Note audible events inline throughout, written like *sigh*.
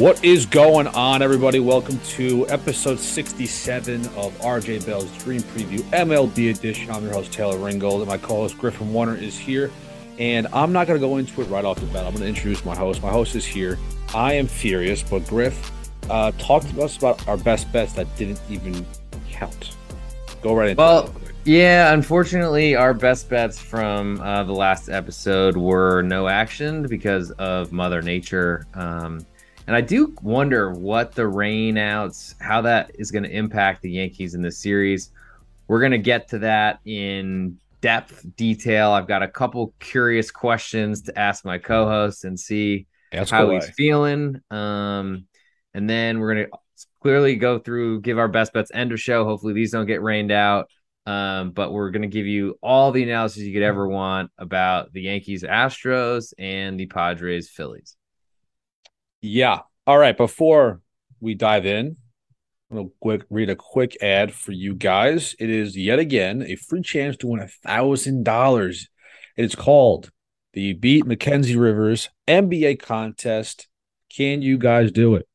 What is going on, everybody? Welcome to episode 67 of RJ Bell's Dream Preview MLB Edition. I'm your host, Taylor Ringold, and my co host, Griffin Warner, is here. And I'm not going to go into it right off the bat. I'm going to introduce my host. My host is here. I am furious, but Griff, uh, talk to us about our best bets that didn't even count. Go right into well. Yeah, unfortunately, our best bets from uh, the last episode were no action because of Mother Nature. Um, and I do wonder what the rainouts, how that is going to impact the Yankees in this series. We're going to get to that in depth detail. I've got a couple curious questions to ask my co-host and see how he's feeling. Um, and then we're going to clearly go through, give our best bets end of show. Hopefully these don't get rained out. Um, but we're going to give you all the analysis you could ever want about the Yankees, Astros, and the Padres, Phillies. Yeah. All right. Before we dive in, I'm to quick, read a quick ad for you guys. It is yet again a free chance to win a thousand dollars. It is called the Beat Mackenzie Rivers NBA contest. Can you guys do it?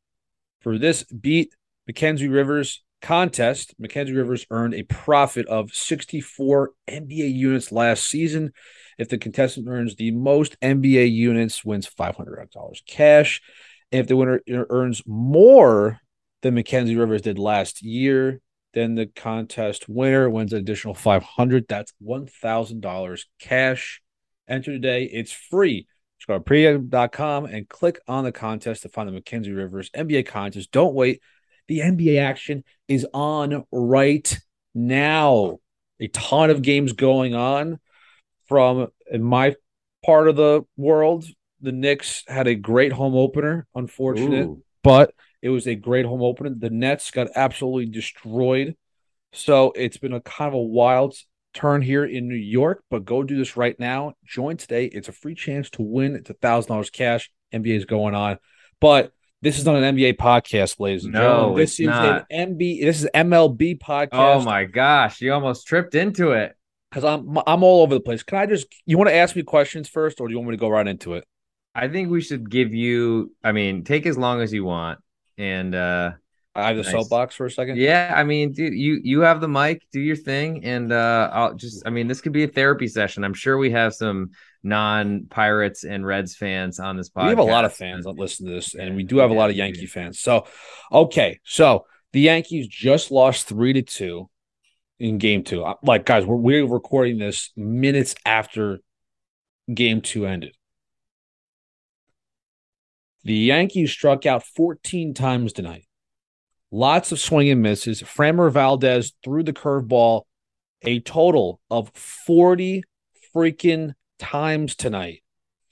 For this Beat Mackenzie Rivers contest, Mackenzie Rivers earned a profit of 64 NBA units last season. If the contestant earns the most NBA units, wins $500 cash. And if the winner earns more than Mackenzie Rivers did last year, then the contest winner wins an additional 500 That's $1,000 cash. Enter today. It's free. Just go to pregame.com and click on the contest to find the Mackenzie Rivers NBA contest. Don't wait. The NBA action is on right now. A ton of games going on from my part of the world. The Knicks had a great home opener, unfortunate, Ooh. but it was a great home opener. The Nets got absolutely destroyed. So it's been a kind of a wild turn here in New York, but go do this right now. Join today. It's a free chance to win. It's a thousand dollars cash. NBA is going on. But this is not an NBA podcast, ladies and no, gentlemen. This is not. an MB. This is MLB oh podcast. Oh my gosh, you almost tripped into it. Because I'm I'm all over the place. Can I just? You want to ask me questions first, or do you want me to go right into it? I think we should give you. I mean, take as long as you want, and uh I have the nice. soapbox for a second. Yeah, I mean, dude, you you have the mic, do your thing, and uh I'll just. I mean, this could be a therapy session. I'm sure we have some non Pirates and Reds fans on this podcast. We have a lot of fans that listen to this, and we do have a lot of Yankee fans. So, okay, so the Yankees just lost three to two in Game Two. Like, guys, we're we're recording this minutes after Game Two ended. The Yankees struck out 14 times tonight. Lots of swing and misses. Framber Valdez threw the curveball a total of 40 freaking times tonight.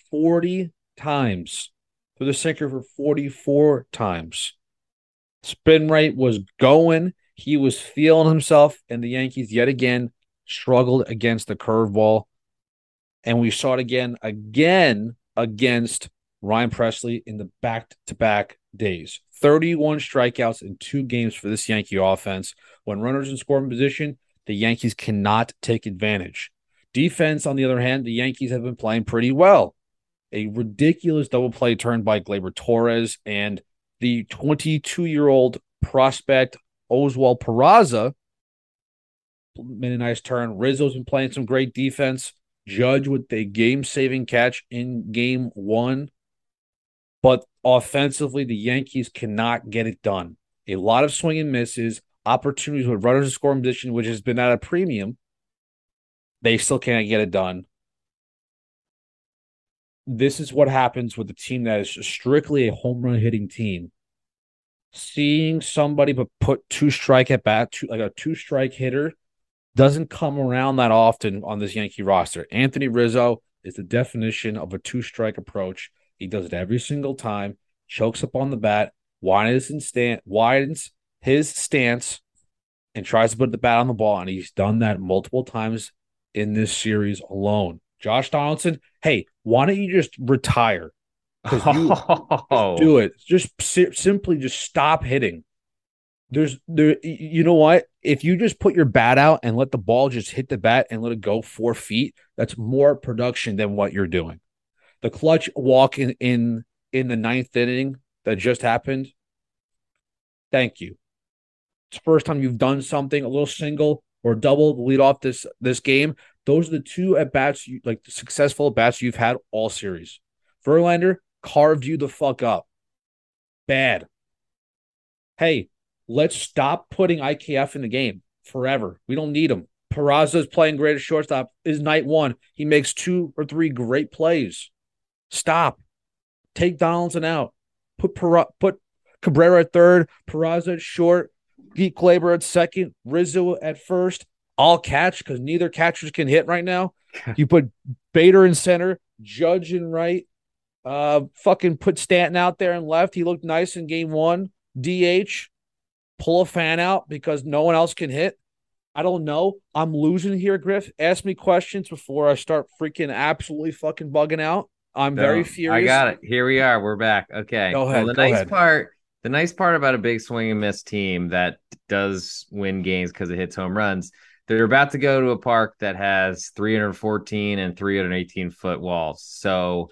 40 times. For the sinker for 44 times. Spin rate was going. He was feeling himself, and the Yankees yet again struggled against the curveball. And we saw it again, again against Ryan Pressly in the back to back days. 31 strikeouts in two games for this Yankee offense. When runners in scoring position, the Yankees cannot take advantage. Defense, on the other hand, the Yankees have been playing pretty well. A ridiculous double play turned by Gleyber Torres and the 22 year old prospect Oswald Peraza made a nice turn. Rizzo's been playing some great defense. Judge with a game saving catch in game one. But offensively, the Yankees cannot get it done. A lot of swing and misses, opportunities with runners in scoring position, which has been at a premium they still can't get it done. This is what happens with a team that is strictly a home run hitting team. Seeing somebody but put two strike at bat, two, like a two strike hitter, doesn't come around that often on this Yankee roster. Anthony Rizzo is the definition of a two strike approach. He does it every single time, chokes up on the bat, widens and stand, widens his stance, and tries to put the bat on the ball. And he's done that multiple times in this series alone. Josh Donaldson, hey, why don't you just retire? You *laughs* oh. do it. Just si- simply just stop hitting. There's there. You know what? If you just put your bat out and let the ball just hit the bat and let it go four feet, that's more production than what you're doing. The clutch walk in in in the ninth inning that just happened, thank you. It's the first time you've done something, a little single or double lead off this this game. Those are the two at bats, you, like successful at bats you've had all series. Verlander carved you the fuck up. Bad. Hey, let's stop putting IKF in the game forever. We don't need him. Peraza is playing great at shortstop. Is night one. He makes two or three great plays. Stop. Take Donaldson out. Put Pera- put Cabrera at third. Peraza at short. Pete Gleyber at second. Rizzo at first. I'll catch because neither catchers can hit right now. *laughs* you put Bader in center. Judge in right. Uh, fucking put Stanton out there and left. He looked nice in game one. DH. Pull a fan out because no one else can hit. I don't know. I'm losing here, Griff. Ask me questions before I start freaking absolutely fucking bugging out. I'm very furious. I got it. Here we are. We're back. Okay. Go ahead. Well, the nice ahead. part, the nice part about a big swing and miss team that does win games because it hits home runs. They're about to go to a park that has 314 and 318 foot walls. So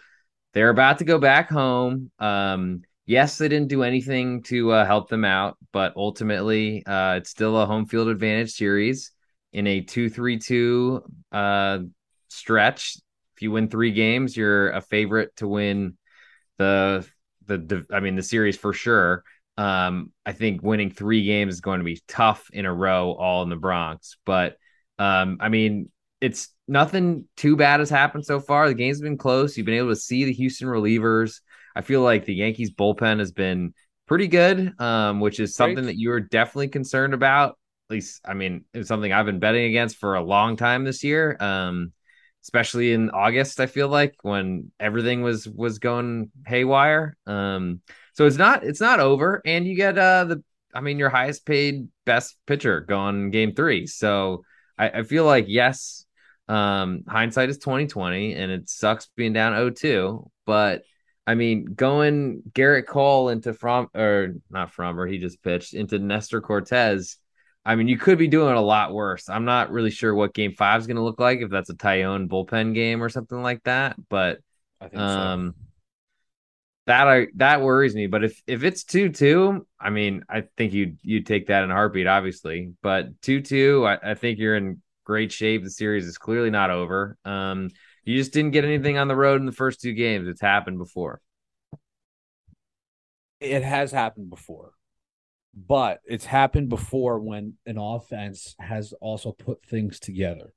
they're about to go back home. Um, yes, they didn't do anything to uh, help them out, but ultimately, uh, it's still a home field advantage series in a 2 3 2 uh, stretch. If you win three games, you're a favorite to win the, the, I mean, the series for sure. Um, I think winning three games is going to be tough in a row, all in the Bronx. But um, I mean, it's nothing too bad has happened so far. The game's been close. You've been able to see the Houston relievers. I feel like the Yankees bullpen has been pretty good, um, which is something Great. that you were definitely concerned about. At least, I mean, it's something I've been betting against for a long time this year. Um, especially in August, I feel like when everything was was going haywire. Um, so it's not it's not over, and you get uh the I mean your highest paid best pitcher going game three. So I, I feel like yes, um, hindsight is twenty twenty, and it sucks being down 0-2, but I mean, going Gerrit Cole into from or not Framber, he just pitched into Nestor Cortes. I mean, you could be doing a lot worse. I'm not really sure what game five is going to look like if that's a Taillon bullpen game or something like that. But I think um, that I that worries me. But if if it's two two, I mean, I think you you take that in a heartbeat, obviously. But two two, I, I think you're in great shape. The series is clearly not over. Um, you just didn't get anything on the road in the first two games. It's happened before. it has happened before, but it's happened before when an offense has also put things together.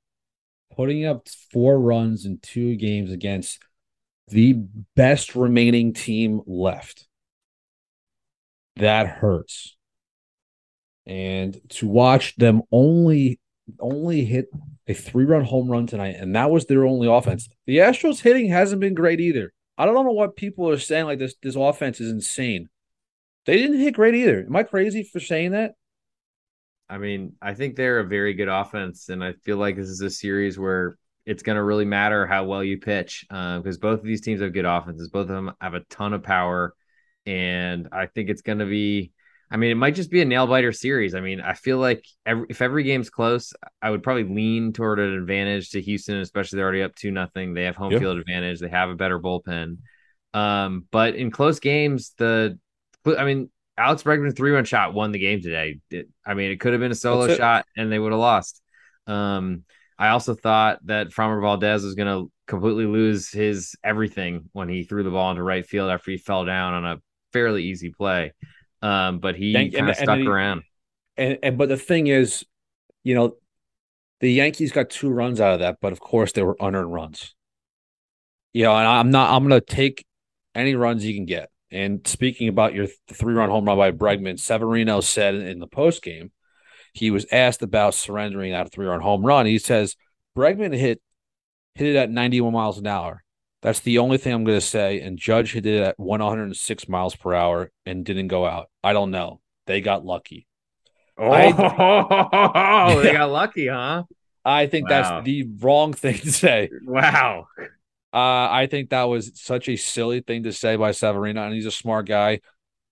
Putting up four runs in two games against the best remaining team left. That hurts. And to watch them only only hit a three-run home run tonight, and that was their only offense. The Astros hitting hasn't been great either. I don't know what people are saying like this this offense is insane. They didn't hit great either. Am I crazy for saying that? I mean, I think they're a very good offense, and I feel like this is a series where it's going to really matter how well you pitch because uh, both of these teams have good offenses. Both of them have a ton of power, and I think it's going to be. I mean, it might just be a nail biter series. I mean, I feel like every, if every game's close, I would probably lean toward an advantage to Houston, especially they're already up two nothing. They have home field advantage. They have a better bullpen. Um, but in close games, the I mean, Alex Bregman's three run shot won the game today. It, I mean, it could have been a solo shot and they would have lost. Um, I also thought that Framber Valdez was going to completely lose his everything when he threw the ball into right field after he fell down on a fairly easy play. Um, but he kind of stuck he- around. And and but the thing is, you know, the Yankees got two runs out of that, but of course they were unearned runs. You know, and I'm not I'm gonna take any runs you can get. And speaking about your three run home run by Bregman, Severino said in the post game, he was asked about surrendering that three run home run. He says Bregman hit hit it at 91 miles an hour. That's the only thing I'm going to say. And Judge hit it at 106 miles per hour and didn't go out. I don't know. They got lucky. Oh, I- *laughs* they got lucky, huh? I think Wow. that's the wrong thing to say. Wow. Uh, I think that was such a silly thing to say by Severino, and he's a smart guy.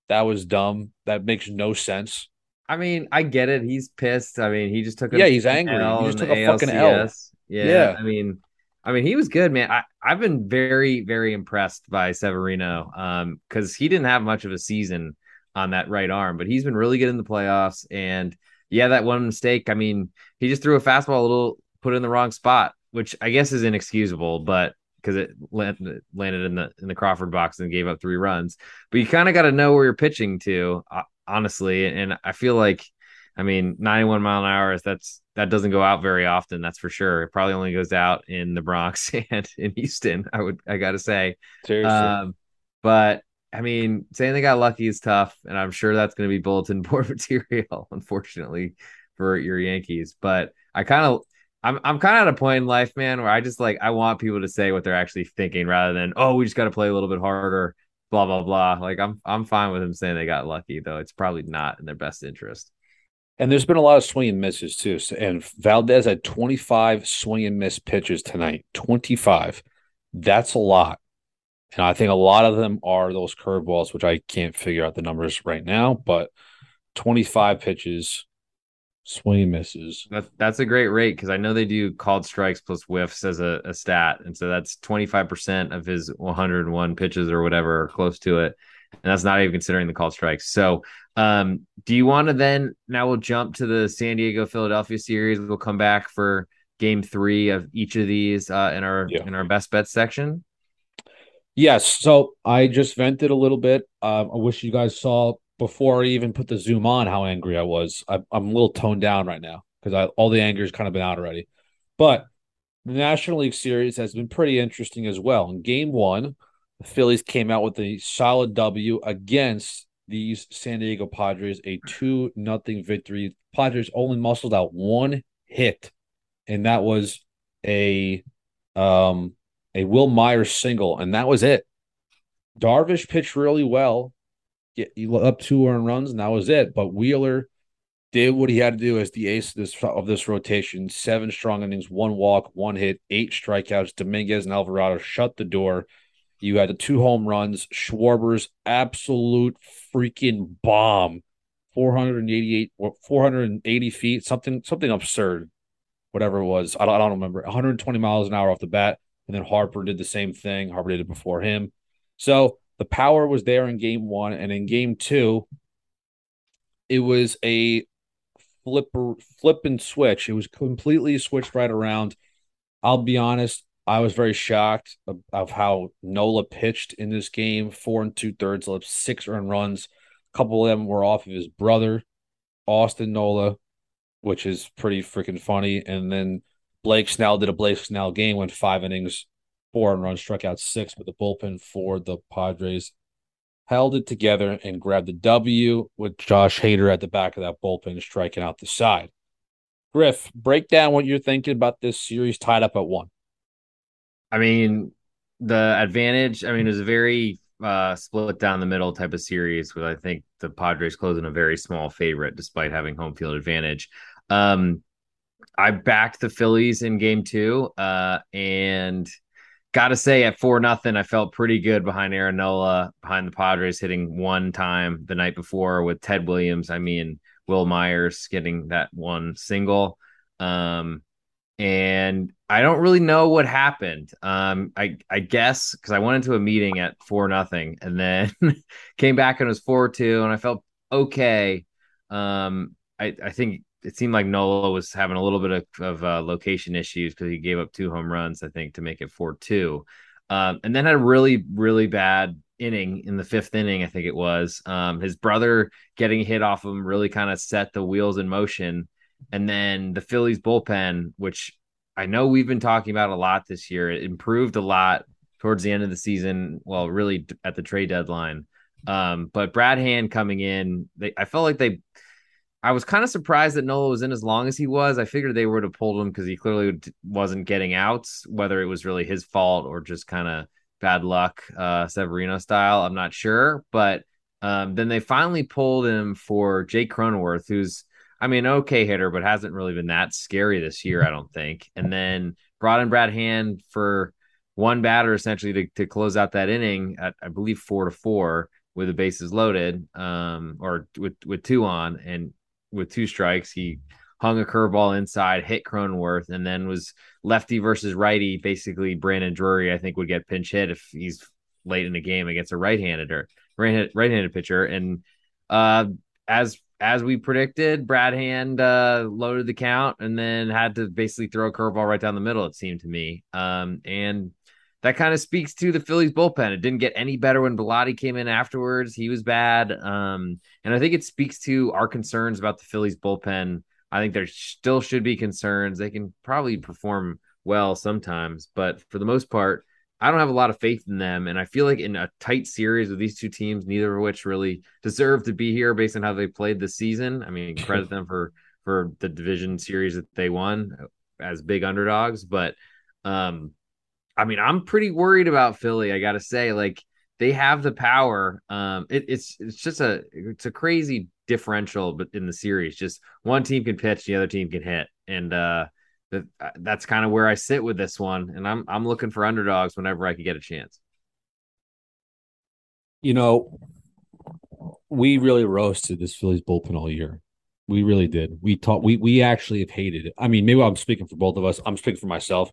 That was dumb. That makes no sense. I mean, I get it. He's pissed. I mean, he just took a Yeah, he's angry. L He just took a fucking L. Yeah, Yeah. I mean, I mean, he was good, man. I, I've been very, very impressed by Severino um, because he didn't have much of a season on that right arm, but he's been really good in the playoffs. And yeah, that one mistake, I mean, he just threw a fastball a little, put it in the wrong spot, which I guess is inexcusable, but because it landed in the in the Crawford box and gave up three runs. But you kind of got to know where you're pitching to, honestly. And I feel like, I mean, 91 mile an hour is that's that doesn't go out very often. That's for sure. It probably only goes out in the Bronx *laughs* and in Houston. I would I got to say. Seriously. Um, but I mean, saying they got lucky is tough, and I'm sure that's going to be bulletin *laughs* board material, unfortunately, for your Yankees. But I kind of I'm I'm kind of at a point in life, man, where I just like I want people to say what they're actually thinking rather than oh we just got to play a little bit harder, blah blah blah. Like I'm I'm fine with them saying they got lucky, though it's probably not in their best interest. And there's been a lot of swing and misses too. And Valdez had 25 swing and miss pitches tonight. 25. That's a lot. And I think a lot of them are those curveballs, which I can't figure out the numbers right now, but 25 pitches swing misses. That's that's a great rate because I know they do called strikes plus whiffs as a, a stat, and so that's twenty five percent of his one hundred and one pitches or whatever, or close to it, and that's not even considering the called strikes. So, um, do you want to then now we'll jump to the San Diego Philadelphia series? We'll come back for game three of each of these uh, in our yeah. in our best bets section. Yes. So I just vented a little bit. Um, I wish you guys saw before I even put the zoom on how angry I was. I, am a little toned down right now because all the anger has kind of been out already. But the National League Series has been pretty interesting as well. In game one, the Phillies came out with a solid W against these San Diego Padres, a 2 nothing victory. Padres only muscled out one hit, and that was a um a Wil Myers single, and that was it. Darvish pitched really well get up two earned runs, and that was it. But Wheeler did what he had to do as the ace of this of this rotation. Seven strong innings, one walk, one hit, eight strikeouts. Dominguez and Alvarado shut the door. You had the two home runs. Schwarber's absolute freaking bomb. 488 480 feet, something something absurd. Whatever it was. I don't, I don't remember. 120 miles an hour off the bat. And then Harper did the same thing. Harper did it before him. So the power was there in game one, and in game two, it was a flipper flip and switch. It was completely switched right around. I'll be honest, I was very shocked of, of how Nola pitched in this game. Four and two thirds, left six earned runs. A couple of them were off of his brother, Austin Nola, which is pretty freaking funny. And then Blake Snell did a Blake Snell game, went five innings, four and run, struck out six, but the bullpen for the Padres held it together and grabbed the W with Josh Hader at the back of that bullpen striking out the side. Griff, break down what you're thinking about this series tied up at one. I mean, the advantage, I mean, it was a very uh, split down the middle type of series with I think the Padres closing a very small favorite despite having home field advantage. Um, I backed the Phillies in game two, uh, and gotta say at four nothing, I felt pretty good behind Aaron Nola, behind the Padres hitting one time the night before with Ted Williams. I mean, Wil Myers getting that one single. Um, and I don't really know what happened. Um, I I guess because I went into a meeting at four nothing and then *laughs* came back and it was four two, and I felt okay. Um, I I think it seemed like Nola was having a little bit of, of uh, location issues because he gave up two home runs, I think, to make it 4 2. Um, and then had a really, really bad inning in the fifth inning, I think it was. Um, his brother getting hit off him really kind of set the wheels in motion. And then the Phillies bullpen, which I know we've been talking about a lot this year, it improved a lot towards the end of the season. Well, really at the trade deadline. Um, but Brad Hand coming in, they, I felt like they I was kind of surprised that Nola was in as long as he was. I figured they would have pulled him because he clearly wasn't getting outs, whether it was really his fault or just kind of bad luck, uh, Severino style. I'm not sure. But um, then they finally pulled him for Jake Cronenworth, who's, I mean, okay hitter, but hasn't really been that scary this year, I don't think. And then brought in Brad Hand for one batter essentially to, to close out that inning at, I believe, four to four with the bases loaded um, or with, with two on. And with two strikes. He hung a curveball inside, hit Cronenworth, and then was lefty versus righty. Basically, Brandon Drury, I think, would get pinch hit if he's late in the game against a right-handed or right-handed pitcher. And uh, as as we predicted, Brad Hand uh, loaded the count and then had to basically throw a curveball right down the middle. It seemed to me, um, and that kind of speaks to the Phillies bullpen. It didn't get any better when Bellatti came in afterwards. He was bad, um, and I think it speaks to our concerns about the Phillies bullpen. I think there still should be concerns. They can probably perform well sometimes, but for the most part, I don't have a lot of faith in them. And I feel like in a tight series with these two teams, neither of which really deserve to be here based on how they played this season. I mean, *laughs* credit them for for the division series that they won as big underdogs. But um, I mean, I'm pretty worried about Philly. I gotta say, like they have the power. Um, it, it's it's just a it's a crazy differential, but in the series, just one team can pitch, the other team can hit, and uh, that uh, that's kind of where I sit with this one, and I'm I'm looking for underdogs whenever I can get a chance. You know, we really roasted this Phillies bullpen all year. We really did. We taught we we actually have hated it. I mean, maybe I'm speaking for both of us. I'm speaking for myself.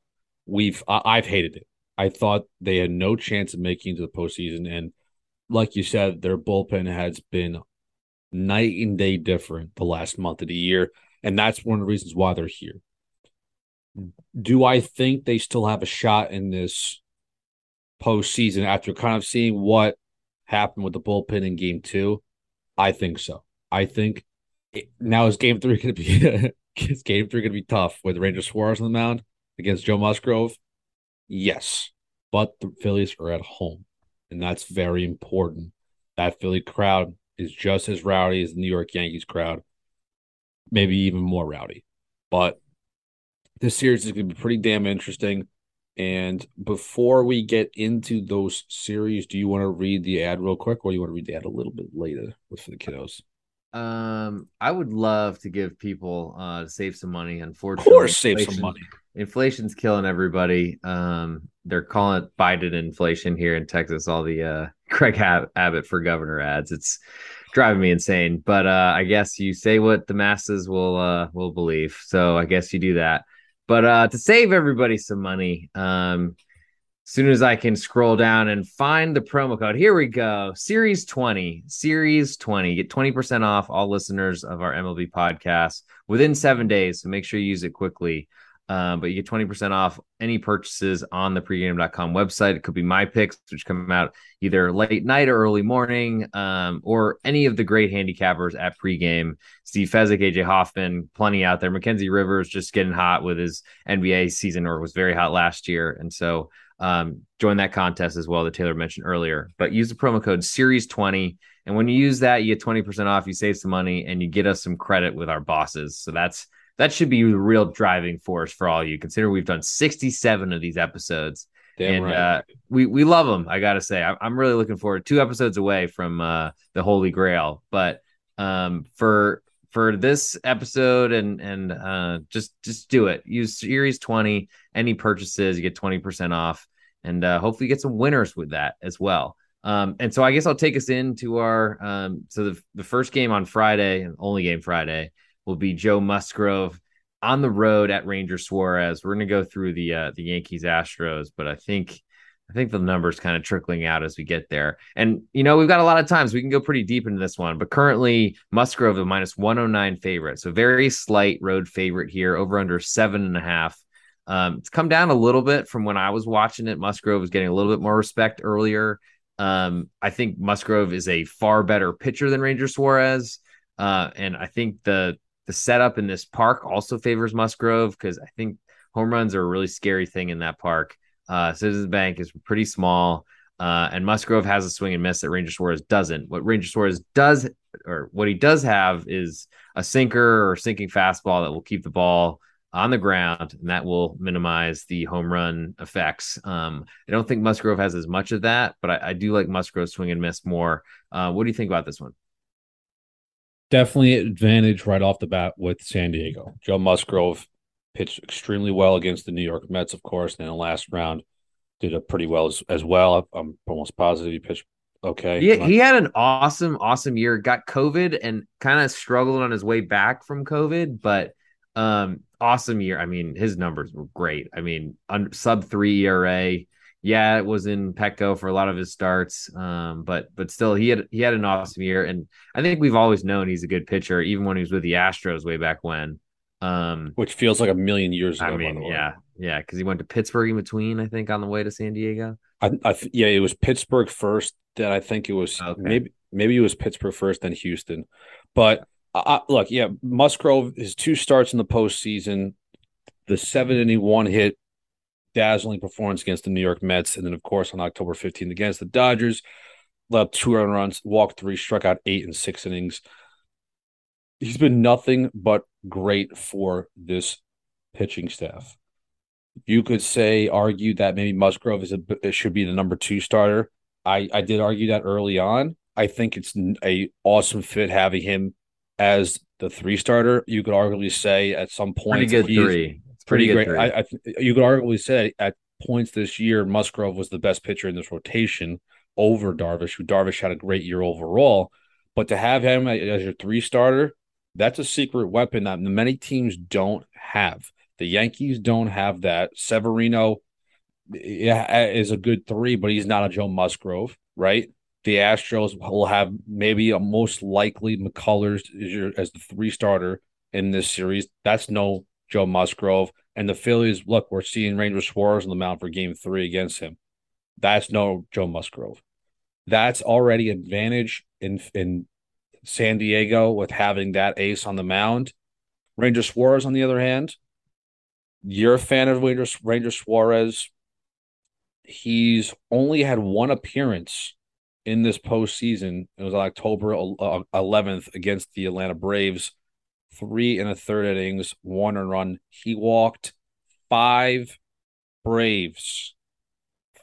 We've I, I've hated it. I thought they had no chance of making to the postseason, and like you said, their bullpen has been night and day different the last month of the year, and that's one of the reasons why they're here do I think they still have a shot in this postseason after kind of seeing what happened with the bullpen in game two? I think so. I think it, now is game three going to be *laughs* is game three going to be tough with Ranger Suarez on the mound against Joe Musgrove? Yes, but the Phillies are at home, and that's very important. That Philly crowd is just as rowdy as the New York Yankees crowd, maybe even more rowdy. But this series is going to be pretty damn interesting. And before we get into those series, do you want to read the ad real quick, or do you want to read the ad a little bit later with for the kiddos? Um, I would love to give people uh to save some money. Unfortunately, of course, save some money. Inflation's killing everybody. Um, they're calling it Biden inflation here in Texas. All the uh *laughs* Greg Abbott for governor ads. It's driving me insane. But uh, I guess you say what the masses will uh will believe. So I guess you do that. But uh, to save everybody some money, um, as soon as I can scroll down and find the promo code, here we go. Series 20, Series 20. Get 20% off all listeners of our MLB podcast within seven days. So make sure you use it quickly. Um, but you get 20% off any purchases on the pregame.com website. It could be my picks, which come out either late night or early morning, um, or any of the great handicappers at pregame. Steve Fezzik, AJ Hoffman, plenty out there. Mackenzie Rivers just getting hot with his NBA season, or was very hot last year. And so um, join that contest as well that Taylor mentioned earlier. But use the promo code Series20. And when you use that, you get 20% off, you save some money, and you get us some credit with our bosses. So that's that should be the real driving force for all you. Consider we've done 67 of these episodes. Damn and right. uh, we we love them. I gotta say, I, am really looking forward. Two episodes away from uh, the Holy Grail, but um, for for this episode and and uh, just just do it. Use Series 20. Any purchases, you get 20 percent off, and uh, hopefully get some winners with that as well. Um, and so I guess I'll take us into our um, so the the first game on Friday, only game Friday will be Joe Musgrove on the road at Ranger Suarez. We're going to go through the uh, the Yankees Astros, but I think I think the numbers kind of trickling out as we get there. And you know, we've got a lot of times we can go pretty deep into this one, but currently Musgrove a minus 109 favorite. So very slight road favorite here, over under seven and a half. Um, it's come down a little bit from when I was watching it. Musgrove was getting a little bit more respect earlier. Um, I think Musgrove is a far better pitcher than Ranger Suarez. Uh, and I think the the setup in this park also favors Musgrove because I think home runs are a really scary thing in that park. Uh, Citizens Bank is pretty small, uh, and Musgrove has a swing and miss that Ranger Suarez doesn't. What Ranger Suarez does, or what he does have, is a sinker or sinking fastball that will keep the ball on the ground, and that will minimize the home run effects. Um, I don't think Musgrove has as much of that, but I, I do like Musgrove swing and miss more. Uh, what do you think about this one? Definitely advantage right off the bat with San Diego. Joe Musgrove pitched extremely well against the New York Mets, of course, and in the last round did a pretty well as, as well. I'm almost positive he pitched okay. Yeah, he had an awesome, awesome year. Got COVID and kind of struggled on his way back from COVID, but Um, awesome year. I mean, his numbers were great. I mean, under, sub three ERA. Yeah, it was in Petco for a lot of his starts. Um, but but still, he had he had an awesome year, and I think we've always known he's a good pitcher, even when he was with the Astros way back when. Um, which feels like a million years ago. I mean, yeah, yeah, because he went to Pittsburgh in between. I think on the way to San Diego. I, I yeah, it was Pittsburgh first. Then I think it was okay. maybe maybe it was Pittsburgh first, then Houston. But uh, look, yeah, Musgrove his two starts in the postseason, the seven inning one hit, dazzling performance against the New York Mets, and then of course on October fifteenth against the Dodgers, left two run runs, walked three, struck out eight in six innings. He's been nothing but great for this pitching staff. You could say, argue that maybe Musgrove is a should be the number two starter. I I did argue that early on. I think it's a awesome fit having him as the three starter. You could arguably say at some point, good three. Pretty great. I, I, you could arguably say at points this year, Musgrove was the best pitcher in this rotation over Darvish, who Darvish had a great year overall. But to have him as your three starter, that's a secret weapon that many teams don't have. The Yankees don't have that. Severino is a good three, but he's not a Joe Musgrove, right? The Astros will have maybe a most likely McCullers as, your, as the three starter in this series. That's no Joe Musgrove. And the Phillies, look, we're seeing Ranger Suarez on the mound for game three against him. That's no Joe Musgrove. That's already advantage in in San Diego with having that ace on the mound. Ranger Suarez, on the other hand, you're a fan of Ranger, Ranger Suarez. He's only had one appearance in this postseason. It was on October 11th uh, against the Atlanta Braves. Three and a third innings, one and run. He walked five Braves.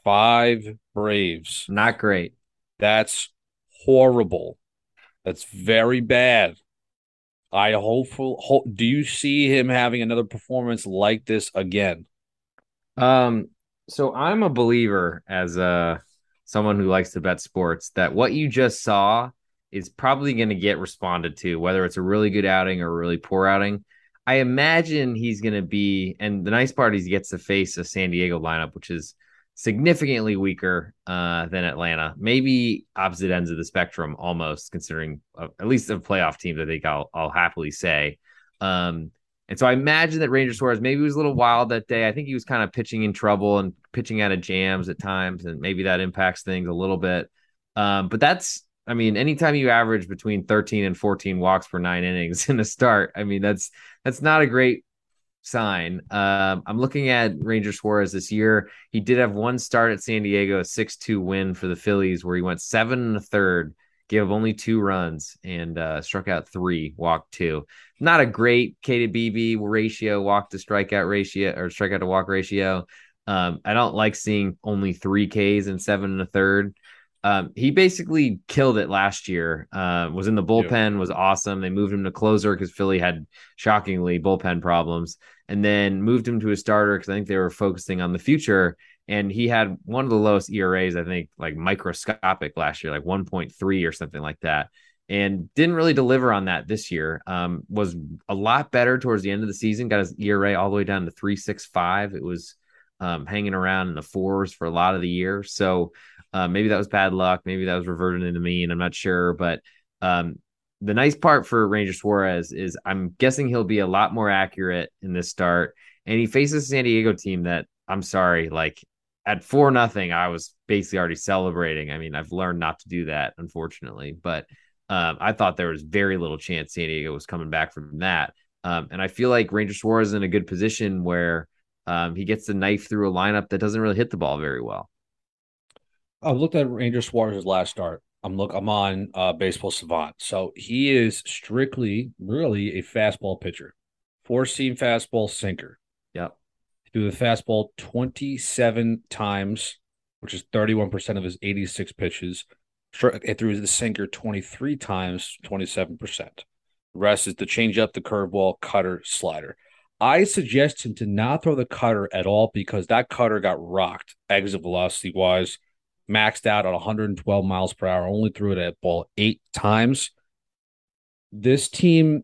Five Braves. Not great. That's horrible. That's very bad. I hopeful hope, do you see him having another performance like this again? Um so I'm a believer as a someone who likes to bet sports that what you just saw is probably going to get responded to whether it's a really good outing or a really poor outing. I imagine he's going to be and the nice part is he gets to face a San Diego lineup which is significantly weaker uh, than Atlanta. Maybe opposite ends of the spectrum, almost considering uh, at least a playoff team. I think I'll I'll happily say. Um, and so I imagine that Ranger Suarez maybe was a little wild that day. I think he was kind of pitching in trouble and pitching out of jams at times, and maybe that impacts things a little bit. Um, but that's, I mean, anytime you average between 13 and 14 walks per nine innings *laughs* in a start, I mean, that's that's not a great sign. Um, I'm looking at Ranger Suarez this year. He did have one start at San Diego, a 6 2 win for the Phillies, where he went seven and a third, gave only two runs, and uh, struck out three, walked two. Not a great K to BB ratio, walk to strikeout ratio, or strikeout to walk ratio. Um, I don't like seeing only three Ks and seven and a third. Um, he basically killed it last year. Uh, was in the bullpen, yeah. was awesome. They moved him to closer because Philly had shockingly bullpen problems, and then moved him to a starter because I think they were focusing on the future. And he had one of the lowest ERAs, I think, like microscopic last year, like 1.3 or something like that, and didn't really deliver on that this year. Um, was a lot better towards the end of the season. Got his ERA all the way down to 3.65. It was um, hanging around in the fours for a lot of the year. So uh, maybe that was bad luck. Maybe that was reverted into mean. I'm not sure. But um, the nice part for Ranger Suarez is I'm guessing he'll be a lot more accurate in this start. And he faces a San Diego team that I'm sorry, like at four nothing, I was basically already celebrating. I mean, I've learned not to do that, unfortunately. But um, I thought there was very little chance San Diego was coming back from that. Um, and I feel like Ranger Suarez is in a good position where um, he gets the knife through a lineup that doesn't really hit the ball very well. I've looked at Ranger Suarez's last start. I'm look. I'm on uh, Baseball Savant, so he is strictly, really a fastball pitcher, four seam fastball sinker. Yep. He threw the fastball 27 times, which is 31 percent of his 86 pitches. It threw the sinker 23 times, 27 percent. The rest is the changeup, the curveball, cutter, slider. I suggest him to not throw the cutter at all because that cutter got rocked exit velocity wise maxed out at 112 miles per hour, only threw it at ball eight times. This team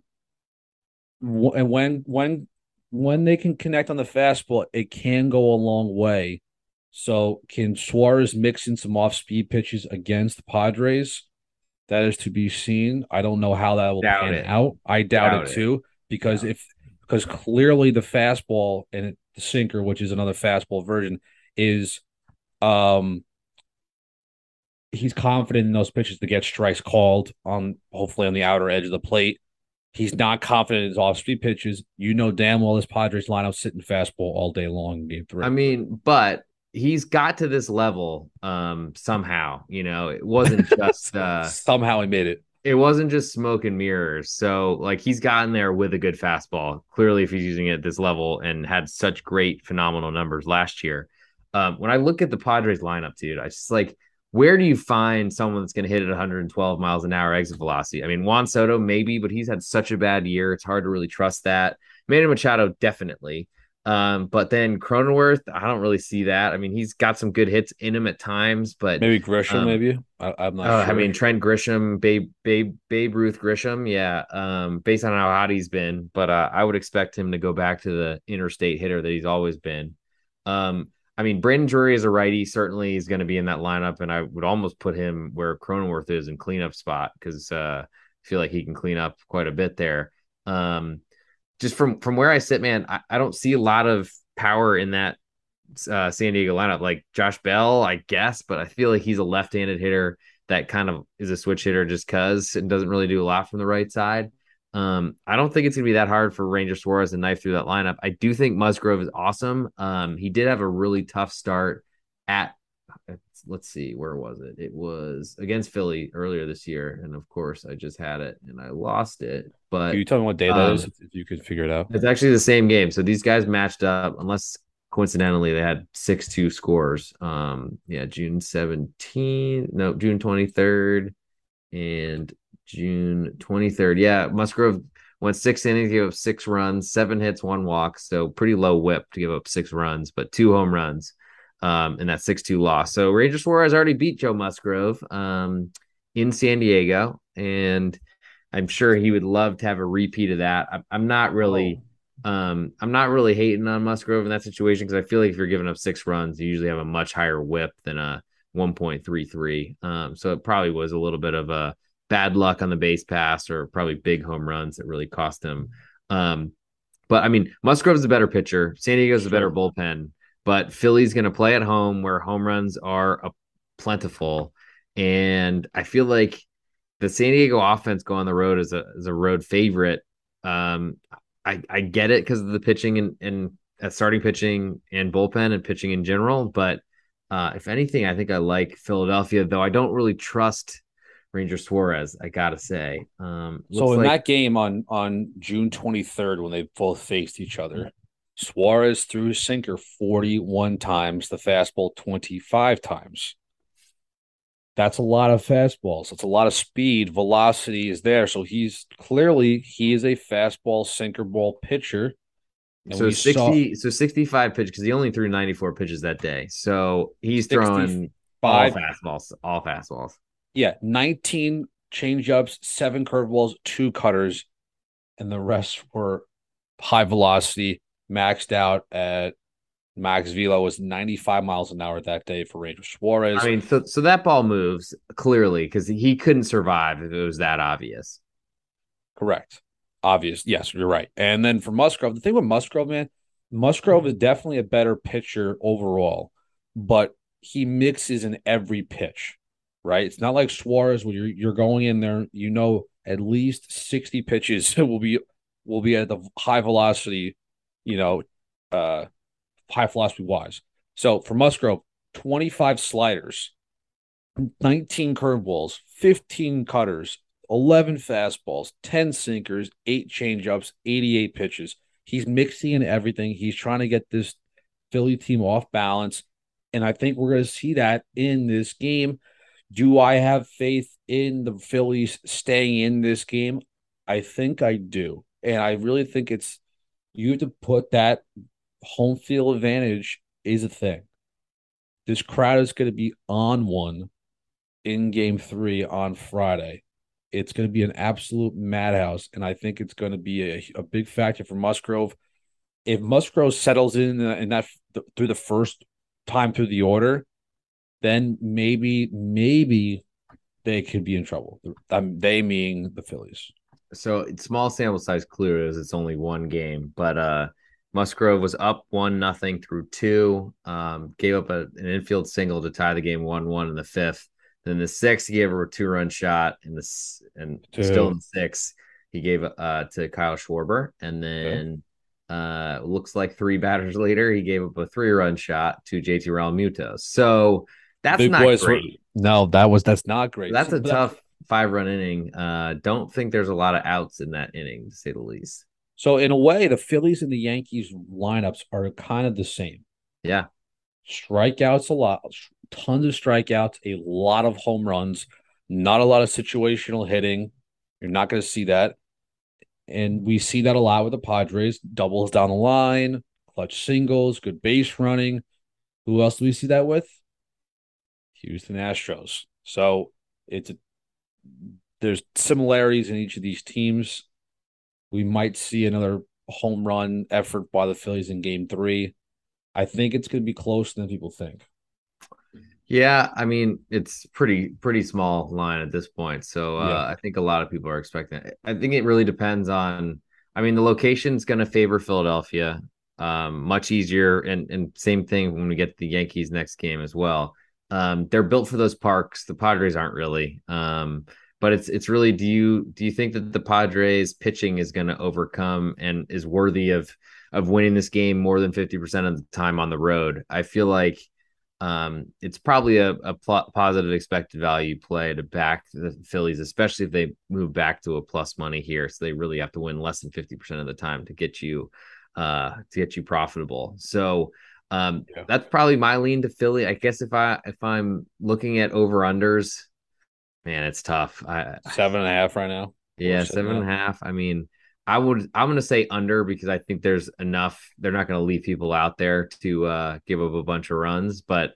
and when when when they can connect on the fastball, it can go a long way. So can Suarez mix in some off speed pitches against the Padres? That is to be seen. I don't know how that will doubt pan it. out. I doubt, doubt it too because yeah. if because clearly the fastball and the sinker, which is another fastball version, is um he's confident in those pitches to get strikes called on hopefully on the outer edge of the plate. He's not confident in his off speed pitches. You know damn well this Padres lineup sitting fastball all day long in game three. I mean, but he's got to this level um somehow, you know. It wasn't *laughs* just uh somehow he made it. It wasn't just smoke and mirrors. So like he's gotten there with a good fastball. Clearly, if he's using it at this level and had such great phenomenal numbers last year. Um, when I look at the Padres lineup, dude, I just like where do you find someone that's going to hit at 112 miles an hour exit velocity? I mean, Juan Soto maybe, but he's had such a bad year. It's hard to really trust that. Manny Machado definitely. Um, but then Cronenworth, I don't really see that. I mean, he's got some good hits in him at times, but maybe Grisham, um, maybe I, am not. Uh, sure. I mean, Trent Grisham, Babe, Babe, Babe Ruth Grisham, yeah. Um, based on how hot he's been, but uh, I would expect him to go back to the interstate hitter that he's always been. Um, I mean, Brandon Drury is a righty certainly is going to be in that lineup, and I would almost put him where Cronenworth is in cleanup spot because uh, I feel like he can clean up quite a bit there. Um, just from from where I sit, man, I, I don't see a lot of power in that uh, San Diego lineup. Like Josh Bell, I guess, but I feel like he's a left-handed hitter that kind of is a switch hitter just because and doesn't really do a lot from the right side. Um, I don't think it's gonna be that hard for Ranger Suarez to knife through that lineup. I do think Musgrove is awesome. Um, he did have a really tough start at let's see, where was it? It was against Philly earlier this year, and of course, I just had it and I lost it. But Can you tell me what day that um, is, if you could figure it out. It's actually the same game. So these guys matched up, unless coincidentally they had six two scores. Um, yeah, June 17th, no, June 23rd, and June 23rd. Yeah, Musgrove went six innings, gave up six runs, seven hits, one walk. So pretty low whip to give up six runs, but two home runs um, in that 6 2 loss. So Ranger Suarez already beat Joe Musgrove um, in San Diego. And I'm sure he would love to have a repeat of that. I'm, I'm not really. Oh. Um, I'm not really hating on Musgrove in that situation because I feel like if you're giving up six runs, you usually have a much higher whip than a 1.33. Um, so it probably was a little bit of a bad luck on the base pass or probably big home runs that really cost him. Um, but I mean, Musgrove's a better pitcher. San Diego's a better bullpen, but Philly's going to play at home where home runs are a plentiful. And I feel like the San Diego offense go on the road as a as a road favorite. Um, I I get it because of the pitching and and uh, starting pitching and bullpen and pitching in general, but uh, if anything, I think I like Philadelphia, though I don't really trust Ranger Suarez. I gotta say. Um, so in like... that game on on June 23rd, when they both faced each other, Suarez threw sinker 41 times, the fastball 25 times. That's a lot of fastballs. It's a lot of speed. Velocity is there. So he's clearly he is a fastball sinker ball pitcher. so 60 saw... so 65 pitch because he only threw 94 pitches that day. So he's throwing all fastballs, all fastballs. Yeah, 19 changeups, seven curveballs, two cutters, and the rest were high velocity, maxed out at max velo was 95 miles an hour that day for Ranger Suarez. I mean, so so that ball moves clearly because he couldn't survive if it was that obvious. Correct. Obvious. Yes, you're right. And then for Musgrove, the thing with Musgrove, man, Musgrove is definitely a better pitcher overall, but he mixes in every pitch right? It's not like Suarez where you're you're going in there, you know, at least 60 pitches *laughs* will be will be at the high velocity, you know, uh high velocity wise. So for Musgrove, 25 sliders, 19 curveballs, 15 cutters, 11 fastballs, 10 sinkers, 8 changeups, 88 pitches. He's mixing in everything. He's trying to get this Philly team off balance. And I think we're going to see that in this game. Do I have faith in the Phillies staying in this game? I think I do. And I really think it's you have to put that home field advantage is a thing. This crowd is going to be on one in game three on Friday. It's going to be an absolute madhouse, and I think it's going to be a, a big factor for Musgrove. If Musgrove settles in uh, in that through the first time through the order, then maybe maybe they could be in trouble. Um, they mean the Phillies. So small sample size clear is it's only one game, but uh Musgrove was up one nothing through two. Um, gave up a, an infield single to tie the game one one in the fifth. Then the sixth, he gave a two run shot in this, and two. still in the sixth, he gave uh to Kyle Schwarber, and then okay. uh looks like three batters *laughs* later, he gave up a three run shot to JT Realmuto. So that's Big not great. Were, no, that was that's not great. That's a tough five run inning. Uh, don't think there's a lot of outs in that inning, to say the least. So in a way, the Phillies and the Yankees lineups are kind of the same. Yeah. Strikeouts a lot, tons of strikeouts, a lot of home runs, not a lot of situational hitting. You're not going to see that. And we see that a lot with the Padres. Doubles down the line, clutch singles, good base running. Who else do we see that with? Houston Astros. So it's a, there's similarities in each of these teams. We might see another home run effort by the Phillies in game three. I think it's going to be closer than people think. Yeah, I mean it's pretty pretty small line at this point, so uh, yeah. I think a lot of people are expecting. It. I think it really depends on. I mean, the location's going to favor Philadelphia. Um, much easier, and and same thing when we get the Yankees next game as well. Um, they're built for those parks. The Padres aren't really. Um, but it's it's really do you do you think that the Padres pitching is going to overcome and is worthy of of winning this game more than 50% of the time on the road? I feel like um, it's probably a, a pl- positive expected value play to back the Phillies, especially if they move back to a plus money here. So they really have to win less than 50% of the time to get you uh, to get you profitable. So um, yeah. that's probably my lean to Philly. I guess if I if I'm looking at over unders, Man, it's tough. I, seven and a half right now. Yeah, seven and a half. I mean, I would I'm gonna say under because I think there's enough. They're not gonna leave people out there to uh, give up a bunch of runs, but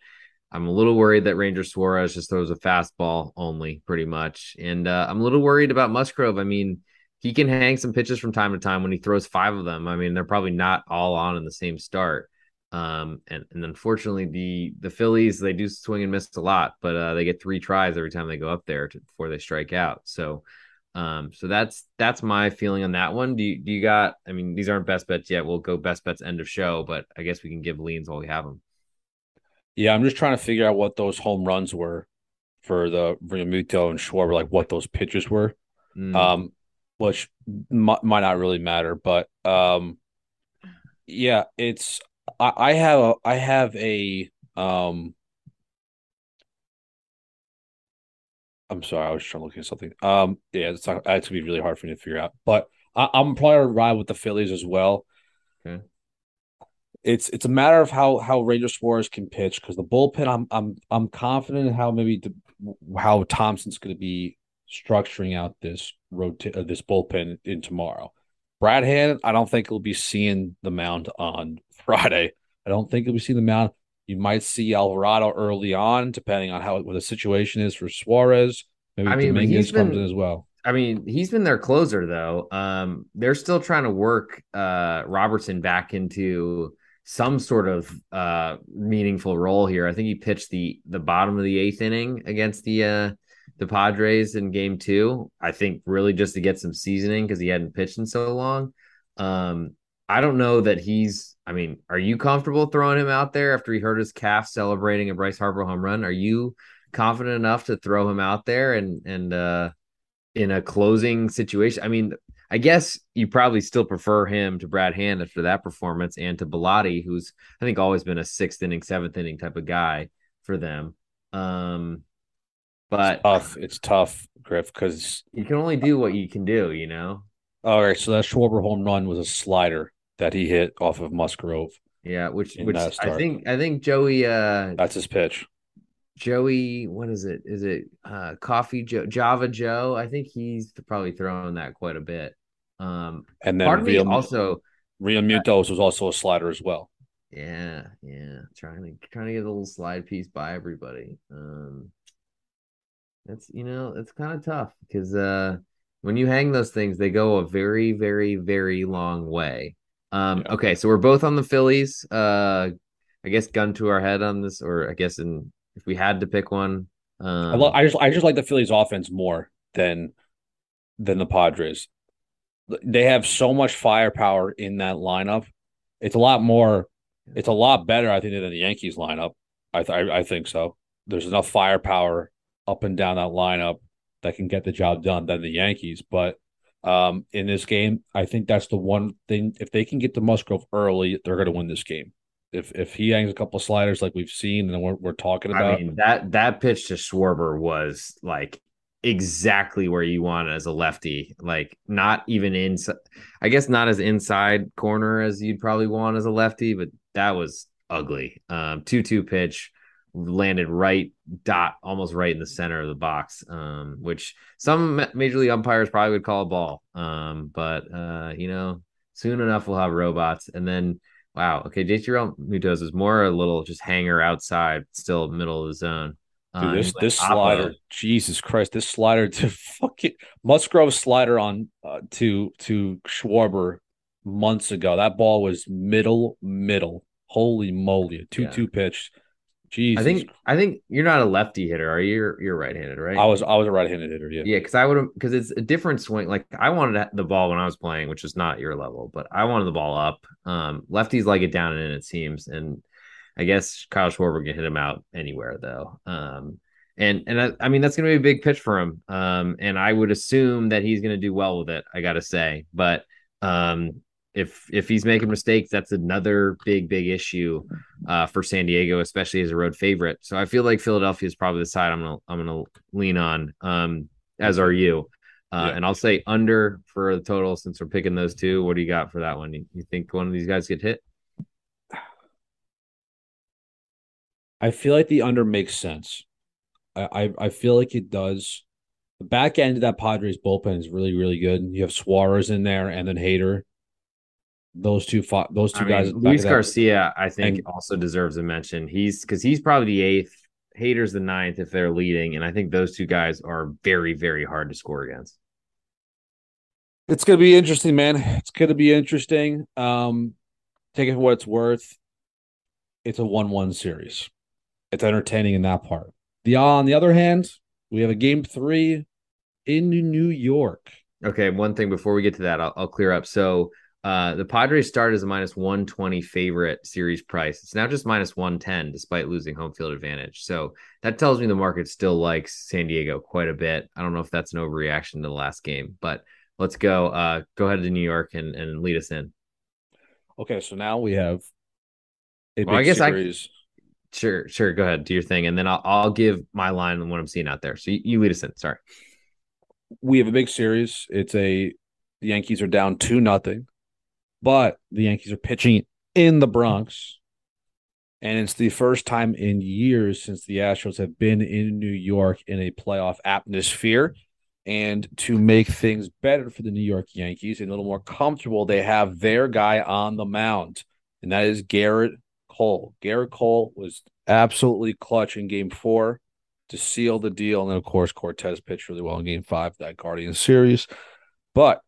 I'm a little worried that Ranger Suarez just throws a fastball only, pretty much, and uh, I'm a little worried about Musgrove. I mean, he can hang some pitches from time to time when he throws five of them. I mean, they're probably not all on in the same start. Um, and, and unfortunately, the the Phillies they do swing and miss a lot, but uh, they get three tries every time they go up there to, before they strike out. So, um, so that's that's my feeling on that one. Do you, do you got? I mean, these aren't best bets yet. We'll go best bets end of show, but I guess we can give leans while we have them. Yeah, I'm just trying to figure out what those home runs were for the Realmuto and Schwarber, like what those pitches were. Mm. Um, which might, might not really matter, but um, yeah, it's I, I have a I have a um I'm sorry, I was trying to look at something. Um, yeah, it's not, it's gonna be really hard for me to figure out, but I, am probably gonna ride with the Phillies as well. Okay. It's it's a matter of how how Ranger Suarez can pitch because the bullpen. I'm I'm I'm confident in how maybe the, how Thomson's going to be structuring out this rota- uh, this bullpen in tomorrow. Brad Hand, I don't think he'll be seeing the mound on *laughs* Friday. I don't think he'll be seeing the mound. You might see Alvarado early on, depending on how what the situation is for Suarez. Maybe I mean, Dominguez been, comes in as well. I mean, he's been their closer though. Um, they're still trying to work uh, Robertson back into some sort of uh, meaningful role here. I think he pitched the the bottom of the eighth inning against the uh, the Padres in Game Two. I think really just to get some seasoning because he hadn't pitched in so long. Um, I don't know that he's. I mean, are you comfortable throwing him out there after he hurt his calf celebrating a Bryce Harper home run? Are you confident enough to throw him out there and and uh, in a closing situation? I mean, I guess you probably still prefer him to Brad Hand after that performance and to Bellatti, who's I think always been a sixth inning, seventh inning type of guy for them. Um, but it's tough. It's tough, Griff, because you can only do what you can do. You know. All right, so that Schwarber home run was a slider that he hit off of Musgrove. Yeah, which which I think I think Joey uh that's his pitch. Joey, what is it? Is it uh Coffee Joe Java Joe? I think he's probably throwing that quite a bit. Um and then Real, also Realmuto's was also a slider as well. Yeah, yeah. Trying to trying to get a little slide piece by everybody. Um It's you know it's kind of tough because uh, when you hang those things, they go a very very very long way. Um, yeah. Okay, so we're both on the Phillies. Uh, I guess gun to our head on this, or I guess in if we had to pick one. Um, I, lo- I just I just like the Phillies offense more than than the Padres. They have so much firepower in that lineup. It's a lot more. It's a lot better, I think, than the Yankees lineup. I th- I, I think so. There's enough firepower up and down that lineup that can get the job done than the Yankees. But um, in this game, I think that's the one thing. If they can get to Musgrove early, they're going to win this game. If if he hangs a couple sliders like we've seen and we're, we're talking about, I mean that that pitch to Schwarber was like exactly where you want as a lefty. Like not even inside. I guess not as inside corner as you'd probably want as a lefty, but that was ugly. Um, two two pitch landed right dot almost right in the center of the box um, which some major league umpires probably would call a ball um, but uh, you know soon enough we'll have robots and then wow okay JT Realmuto is more a little just hanger outside still middle of the zone Dude, uh, this this slider, Jesus Christ, this slider to *laughs* fucking Musgrove slider on uh, to to Schwarber months ago. That ball was middle middle. Holy moly, a two yeah. two pitch Jesus. I think I think you're not a lefty hitter, are you? You're, you're right-handed, right? I was I was a right-handed hitter, yeah. Yeah, because I would because it's a different swing. Like I wanted the ball when I was playing, which is not your level, but I wanted the ball up. Um, lefties like it down and in, it seems, and I guess Kyle Schwarber can hit him out anywhere though. Um, and and I, I mean that's going to be a big pitch for him. Um, and I would assume that he's going to do well with it. I got to say, but um, if if he's making mistakes, that's another big big issue uh, for San Diego, especially as a road favorite. So I feel like Philadelphia is probably the side I'm gonna I'm gonna lean on. Um, as are you. Uh, yeah. And I'll say under for the total since we're picking those two. What do you got for that one? You, you think one of these guys get hit? I feel like the under makes sense. I, I, I feel like it does. The back end of that Padres bullpen is really, really good. You have Suarez in there and then Hader those two fought, those two I guys. Mean, Luis Garcia, I think, and, also deserves a mention. He's because he's probably the eighth. Hader's the ninth if they're leading, and I think those two guys are very, very hard to score against. It's gonna be interesting, man. It's gonna be interesting. Um, take it for what it's worth. It's a one-one series. It's entertaining in that part. The on the other hand, we have a game three in New York. Okay, one thing before we get to that, I'll, I'll clear up. So uh, the Padres start as a minus 120 favorite series price. It's now just minus 110 despite losing home field advantage. So that tells me the market still likes San Diego quite a bit. I don't know if that's an overreaction to the last game, but let's go. Uh, go ahead to New York and, and lead us in. Okay, so now we have a well, I guess series. I, sure, sure. Go ahead, do your thing, and then I'll, I'll give my line on what I'm seeing out there. So you, you lead us in. Sorry. We have a big series. It's a the Yankees are down two nothing but the Yankees are pitching in the Bronx. And it's the first time in years since the Astros have been in New York in a playoff atmosphere. And to make things better for the New York Yankees and a little more comfortable, they have their guy on the mound, and that is Gerrit Cole. Gerrit Cole was absolutely clutch in game four to seal the deal. And then, of course, Cortes pitched really well in game five, that Guardian series. But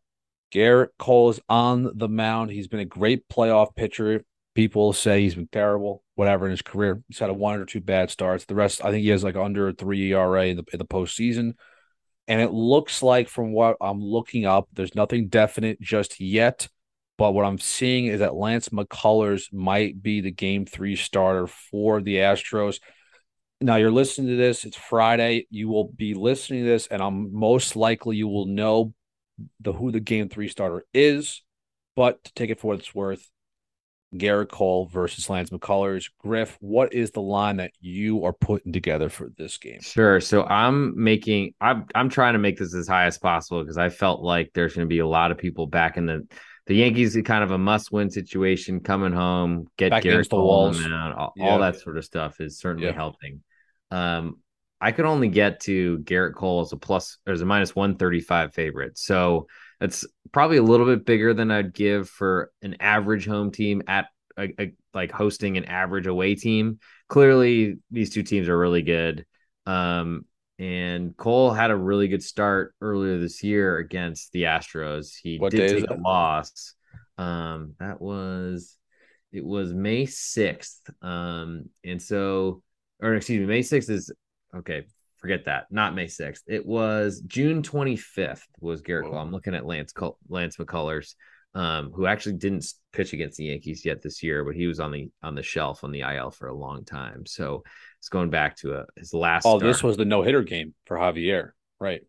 Gerrit Cole is on the mound. He's been a great playoff pitcher. People say he's been terrible, whatever in his career. He's had a one or two bad starts. The rest, I think he has like under three ERA in the in the postseason. And it looks like from what I'm looking up, there's nothing definite just yet. But what I'm seeing is that Lance McCullers might be the game three starter for the Astros. Now you're listening to this. It's Friday. You will be listening to this, and I'm most likely you will know the who the game three starter is, but to take it for what it's worth, Gerrit Cole versus Lance McCullers. Griff, what is the line that you are putting together for this game? Sure. So I'm making I'm I'm trying to make this as high as possible because I felt like there's going to be a lot of people back in the the Yankees kind of a must win situation coming home, get back Gerrit Cole walls. Out, all, yeah. all, that sort of stuff is certainly yeah. helping. Um, I could only get to Gerrit Cole as a plus or as a minus 135 favorite. So it's probably a little bit bigger than I'd give for an average home team at a, a, like hosting an average away team. Clearly, these two teams are really good. Um, and Cole had a really good start earlier this year against the Astros. He What did take a loss. Um, that was it was May 6th. Um, and so or excuse me, May 6th is okay, forget that. Not May 6th. It was June 25th was Gerrit Whoa. Cole. I'm looking at Lance Col- Lance McCullers, um, who actually didn't pitch against the Yankees yet this year, but he was on the on the shelf on the IL for a long time. So it's going back to a, his last. Oh, start. this was the no hitter game for Javier, right?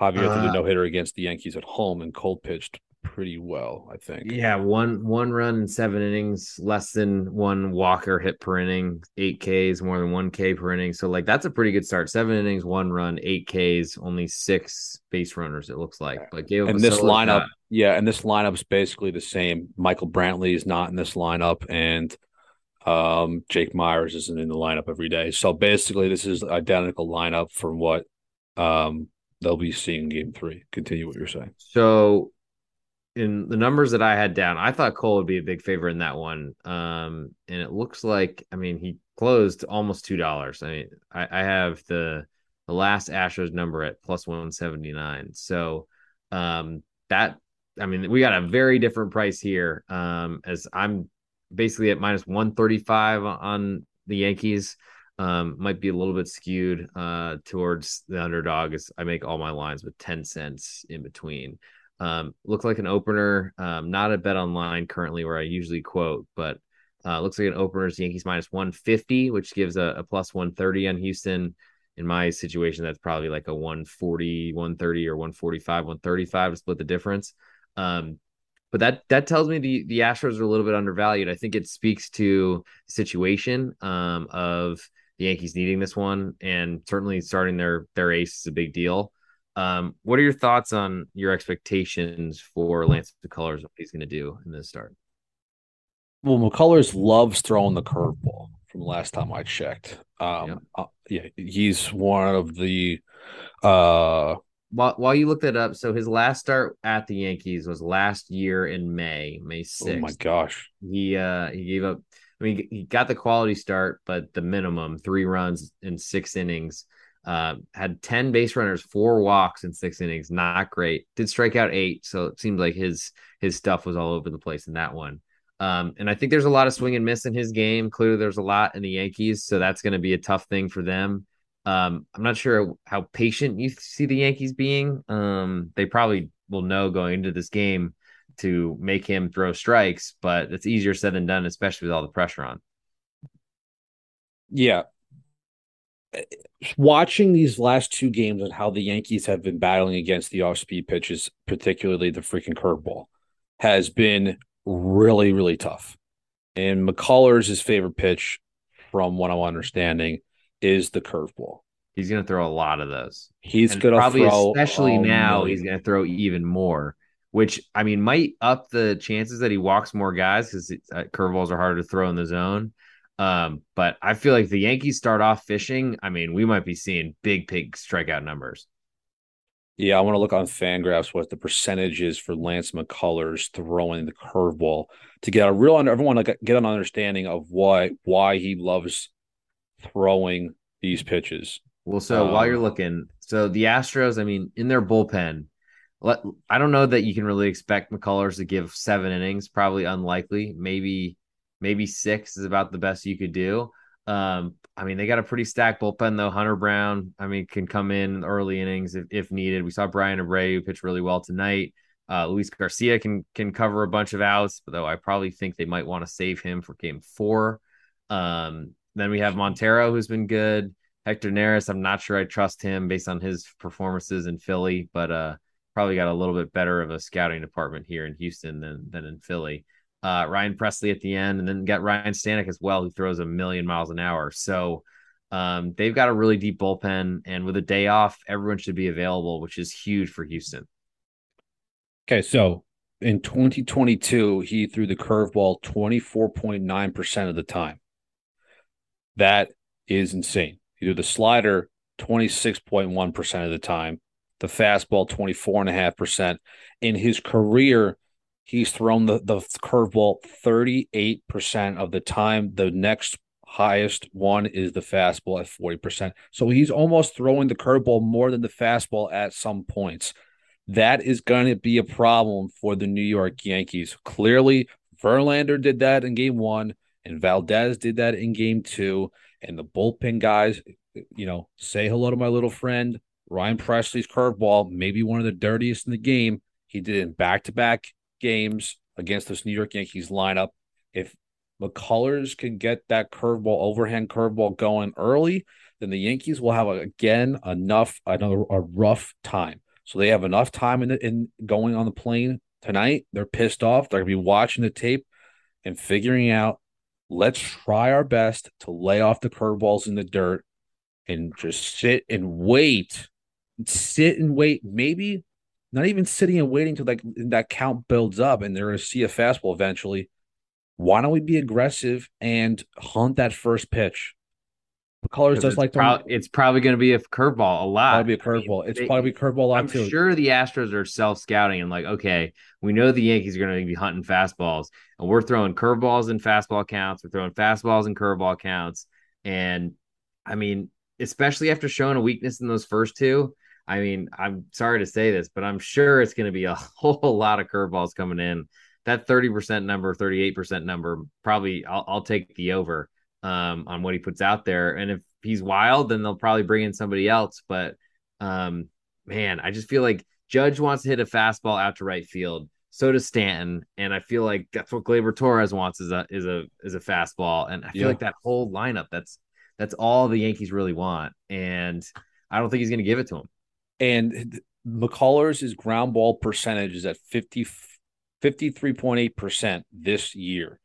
Javier threw the Uh, no hitter against the Yankees at home, and Cole pitched pretty well, I think. Yeah, one one run in seven innings, less than one walker hit per inning, eight Ks, more than one K per inning. So like that's a pretty good start. Seven innings, one run, eight Ks, only six base runners. It looks like, but gave And this lineup, yeah, and this lineup's basically the same. Michael Brantley is not in this lineup, and um, Jake Meyers isn't in the lineup every day. So basically, this is identical lineup from what um, they'll be seeing Game Three. Continue what you're saying. So in the numbers that I had down, I thought Cole would be a big favorite in that one. Um, and it looks like, I mean, he closed almost two dollars. I mean, I, I have the the last Astros number at plus one seventy nine. So um, that I mean, we got a very different price here. Um, as I'm basically at minus one thirty five on the Yankees. Um, might be a little bit skewed uh towards the underdog as I make all my lines with 10 cents in between. Um, looked like an opener, um, not a bet online currently where I usually quote, but uh, looks like an opener is Yankees minus 150, which gives a, a plus 130 on Houston. In my situation, that's probably like a 140, 130 or 145, 135 to split the difference. Um, but that that tells me the the Astros are a little bit undervalued. I think it speaks to the situation um, of the Yankees needing this one, and certainly starting their their ace is a big deal. Um, what are your thoughts on your expectations for Lance McCullers? What he's going to do in this start? Well, McCullers loves throwing the curveball from the last time I checked. Um, Yeah. uh, yeah, he's one of the uh While while you look that up, so his last start at the Yankees was last year in May, May sixth. oh my gosh. He uh he gave up. I mean, he got the quality start, but the minimum three runs in six innings. Uh, had ten base runners, four walks in six innings. Not great. Did strike out eight, so it seemed like his his stuff was all over the place in that one. Um, and I think there's a lot of swing and miss in his game. Clearly, there's a lot in the Yankees, so that's going to be a tough thing for them. Um, I'm not sure how patient you see the Yankees being. Um, they probably will know going into this game to make him throw strikes, but it's easier said than done, especially with all the pressure on. Yeah. Watching these last two games and how the Yankees have been battling against the off speed pitches, particularly the freaking curveball, has been really, really tough. And McCullers' his favorite pitch, from what I'm understanding, is the curveball. He's going to throw a lot of those. He's going to probably especially now million. he's going to throw even more, which I mean might up the chances that he walks more guys because uh, curveballs are harder to throw in the zone. Um, but I feel like the Yankees start off fishing. I mean, we might be seeing big, big strikeout numbers. Yeah, I want to look on Fangraphs what the percentage is for Lance McCullers throwing the curveball to get a real under everyone like get an understanding of why why he loves throwing these pitches. Well, so while you're Um, looking, so the Astros, I mean, in their bullpen, let I don't know that you can really expect McCullers to give seven innings. Probably unlikely. Maybe maybe six is about the best you could do. Um, I mean, they got a pretty stacked bullpen though. Hunter Brown, I mean, can come in early innings if, if needed. We saw Bryan Abreu pitch really well tonight. Uh, Luis Garcia can can cover a bunch of outs, though I probably think they might want to save him for game four. Um, then we have Montero, who's been good. Hector Neris, I'm not sure I trust him based on his performances in Philly, but uh, probably got a little bit better of a scouting department here in Houston than than in Philly. Uh, Ryan Pressly at the end, and then got Ryan Stanek as well, who throws a million miles an hour. So um, they've got a really deep bullpen, and with a day off, everyone should be available, which is huge for Houston. Okay, so in 2022, he threw the curveball 24.9% of the time. That is insane. He threw the slider 26.1% of the time, the fastball 24.5%. In his career, he's thrown the, the curveball 38% of the time. The next highest one is the fastball at 40%. So he's almost throwing the curveball more than the fastball at some points. That is going to be a problem for the New York Yankees. Clearly, Verlander did that in game one, and Valdez did that in game two. And the bullpen guys, you know, say hello to my little friend, Ryan Pressly's curveball, maybe one of the dirtiest in the game. He did it in back to back games against this New York Yankees lineup. If McCullers can get that curveball, overhand curveball going early, then the Yankees will have again enough another a rough time. So they have enough time in the, in going on the plane tonight. They're pissed off. They're gonna be watching the tape and figuring out. Let's try our best to lay off the curveballs in the dirt and just sit and wait, sit and wait. Maybe not even sitting and waiting till like that count builds up and they're gonna see a fastball eventually why don't we be aggressive and hunt that first pitch? McCullers does like pro- it's probably going to be a curveball a lot. Probably a curveball. It's they, probably a curveball a lot too. I'm too. sure the Astros are self scouting and like, okay, we know the Yankees are going to be hunting fastballs, and we're throwing curveballs and fastball counts. We're throwing fastballs and curveball counts, and I mean, especially after showing a weakness in those first two. I mean, I'm sorry to say this, but I'm sure it's going to be a *laughs* whole lot of curveballs coming in that 30% number, 38% number, probably I'll, I'll take the over um, on what he puts out there. And if he's wild, then they'll probably bring in somebody else. But um, man, I just feel like Judge wants to hit a fastball out to right field. So does Stanton, and I feel like that's what Gleyber Torres wants is a is a is a fastball, and I feel yeah. like that whole lineup that's that's all the Yankees really want, and I don't think he's going to give it to him. And McCullers' ground ball percentage is at fifty 53.8% this year.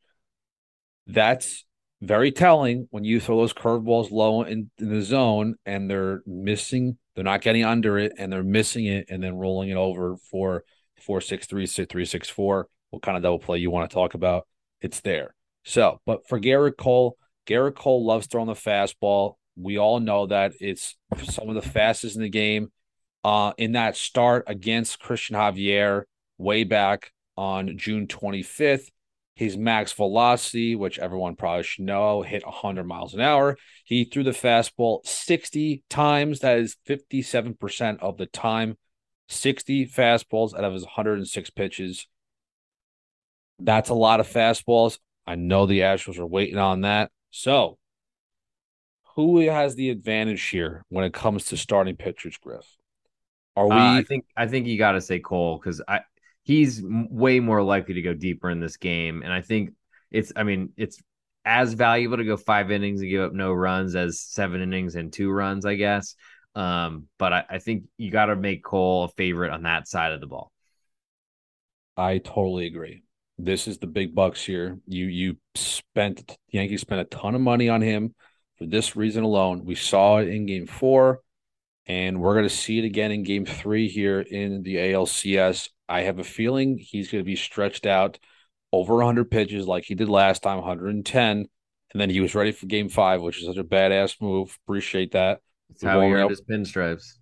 That's very telling when you throw those curveballs low in, in, the zone and they're missing, they're not getting under it and they're missing it and then rolling it over for four six three six three six four. What kind of double play you want to talk about? It's there. So, but for Gerrit Cole, Gerrit Cole loves throwing the fastball. We all know that it's some of the fastest in the game. Uh, in that start against Cristian Javier way back on June 25th. His max velocity, which everyone probably should know, hit 100 miles an hour. He threw the fastball 60 times. That is 57% of the time. 60 fastballs out of his 106 pitches. That's a lot of fastballs. I know the Astros are waiting on that. So, who has the advantage here when it comes to starting pitchers, Griff? Are we? Uh, I think I think you got to say Cole because I he's way more likely to go deeper in this game. And I think it's, I mean, it's as valuable to go five innings and give up no runs as seven innings and two runs, I guess. Um, but I, I think you got to make Cole a favorite on that side of the ball. I totally agree. This is the big bucks here. You you spent Yankees spent a ton of money on him for this reason alone. We saw it in game four, and we're going to see it again in game three here in the ALCS. I have a feeling he's going to be stretched out over 100 pitches like he did last time, 110. And then he was ready for game five, which is such a badass move. Appreciate that. That's how he earned his pinstripes.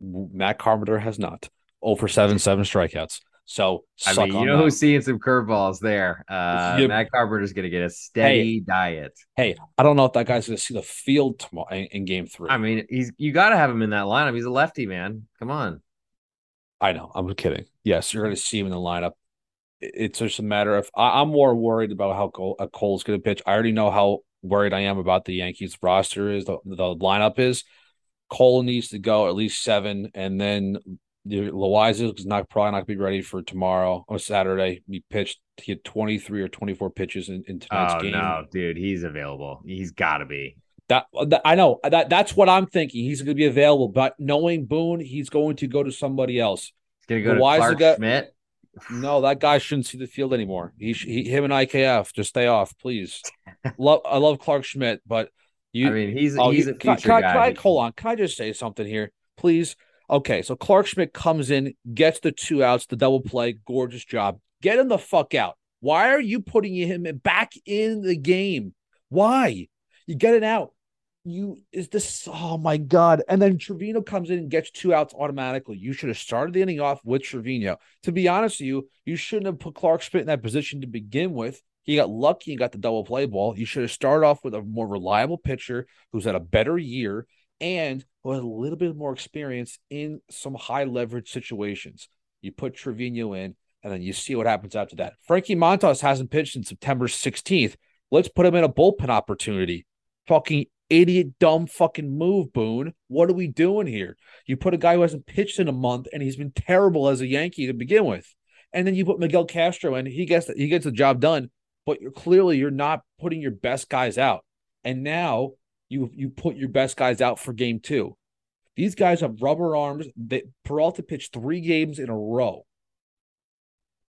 Matt Carpenter has not. Oh over seven, seven strikeouts. So I mean, you know that. who's seeing some curveballs there? Uh, you, Matt Carpenter's going to get a steady hey, diet. Hey, I don't know if that guy's going to see the field tomorrow in, in Game Three. I mean, he's you got to have him in that lineup. He's a lefty, man. Come on. I know. I'm kidding. Yes, you're going to see him in the lineup. It's just a matter of I, am more worried about how Cole, uh, Cole's going to pitch. I already know how worried I am about the Yankees roster is the, the lineup is. Cole needs to go at least seven, and then Loiza is not probably not to be ready for tomorrow or Saturday. He pitched he had 23 or 24 pitches in, in tonight's oh, game. No, dude, he's available. He's got to be. That, that, I know that that's what I'm thinking. He's going to be available, but knowing Boone, he's going to go to somebody else. He's to go to Clarke guy, Schmidt. No, that guy shouldn't see the field anymore. He, he him and IKF just stay off, please. *laughs* love I love Clarke Schmidt, but you. I mean, he's oh, he's a future can, guy. Can I, hold on, can I just say something here, please? Okay, so Clarke Schmidt comes in, gets the two outs, the double play, gorgeous job. Get him the fuck out. Why are you putting him back in the game? Why? You get it out you is this oh my god and then Trevino comes in and gets two outs automatically you should have started the inning off with Trevino to be honest with you you shouldn't have put Clarke Schmidt in that position to begin with He got lucky and got the double play ball. You should have started off with a more reliable pitcher who's had a better year and who has a little bit more experience in some high leverage situations. You put Trevino in, and then you see what happens after that. Frankie Montas hasn't pitched since September 16th. Let's put him in a bullpen opportunity. Fucking idiot, dumb fucking move, Boone. What are we doing here? You put a guy who hasn't pitched in a month and he's been terrible as a Yankee to begin with. And then you put Miguel Castro in, he gets he gets the job done, but you're clearly you're not putting your best guys out. And now you you put your best guys out for game two. These guys have rubber arms. That Peralta pitched three games in a row.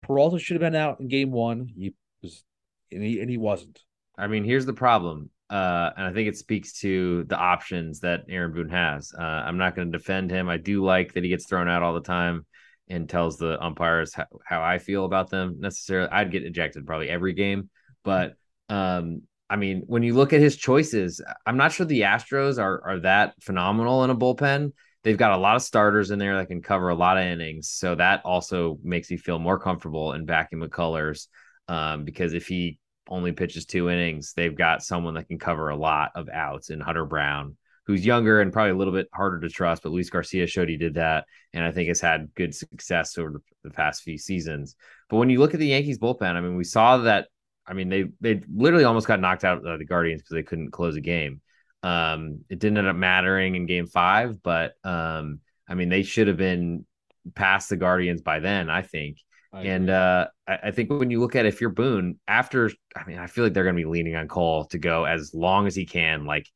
Peralta should have been out in game one. He was, and he and he wasn't. I mean, here's the problem, uh, and I think it speaks to the options that Aaron Boone has. Uh, I'm not going to defend him. I do like that he gets thrown out all the time and tells the umpires how, how I feel about them. Necessarily, I'd get ejected probably every game, but um, I mean, when you look at his choices, I'm not sure the Astros are are that phenomenal in a bullpen. They've got a lot of starters in there that can cover a lot of innings, so that also makes me feel more comfortable in backing McCullers. Um, because if he only pitches two innings, they've got someone that can cover a lot of outs in Hunter Brown, who's younger and probably a little bit harder to trust. But Luis Garcia showed he did that, and I think has had good success over the, the past few seasons. But when you look at the Yankees bullpen, I mean, we saw that I mean, they they literally almost got knocked out of the Guardians because they couldn't close a game. Um, it didn't end up mattering in Game Five, but um, I mean, they should have been past the Guardians by then. I think. I and uh, I, I, think when you look at if you're Boone, after I mean, I feel like they're going to be leaning on Cole to go as long as he can. Like,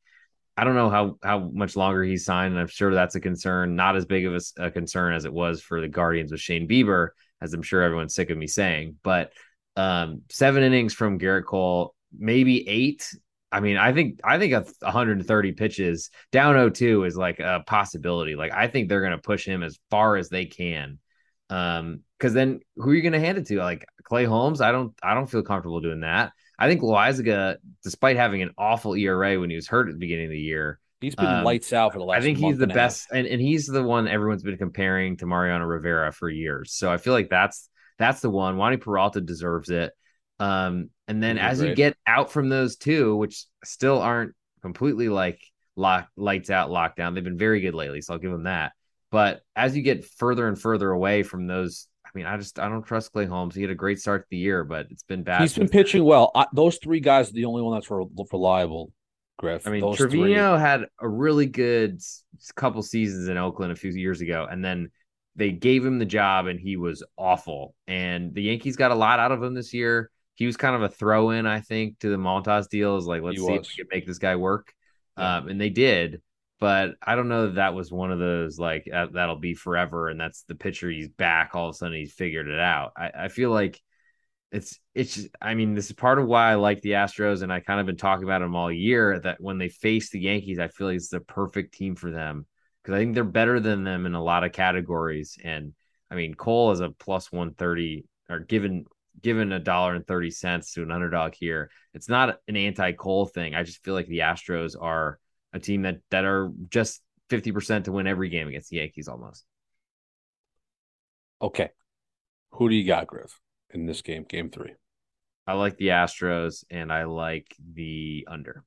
I don't know how how much longer he's signed, and I'm sure that's a concern. Not as big of a, a concern as it was for the Guardians with Shane Bieber, as I'm sure everyone's sick of me saying. But um, seven innings from Gerrit Cole, maybe eight. I mean, I think I think a 130 pitches down 0-2 is like a possibility. Like I think they're going to push him as far as they can. Um, because then who are you going to hand it to? Like Clay Holmes? I don't I don't feel comfortable doing that. I think Loaisiga, despite having an awful ERA when he was hurt at the beginning of the year, he's been um, lights out for the last. I think he's the and best, and, and he's the one everyone's been comparing to Mariano Rivera for years. So I feel like that's that's the one. Wandy Peralta deserves it. Um, and then as great. you get out from those two, which still aren't completely like lock lights out lockdown, they've been very good lately, so I'll give them that. But as you get further and further away from those, I mean, I just I don't trust Clay Holmes. He had a great start to the year, but it's been bad. He's been pitching well. I, those three guys are the only one that's reliable. Griff. I mean, those Trevino three. had a really good couple seasons in Oakland a few years ago, and then they gave him the job and he was awful. And the Yankees got a lot out of him this year. He was kind of a throw in, I think, to the Montas deal. Is like, let's he see was. if we can make this guy work. Yeah. Um, and they did. But I don't know that, that was one of those like uh, that'll be forever. And that's the pitcher. He's back. All of a sudden, he's figured it out. I, I feel like it's it's. Just, I mean, this is part of why I like the Astros, and I kind of been talking about them all year. That when they face the Yankees, I feel like it's the perfect team for them because I think they're better than them in a lot of categories. And I mean, Cole is a plus 130 or given given a dollar and 30 cents to an underdog here. It's not an anti Cole thing. I just feel like the Astros are a team that that are just 50% to win every game against the Yankees almost. Okay. Who do you got, Griff, in this game, game three? I like the Astros and I like the under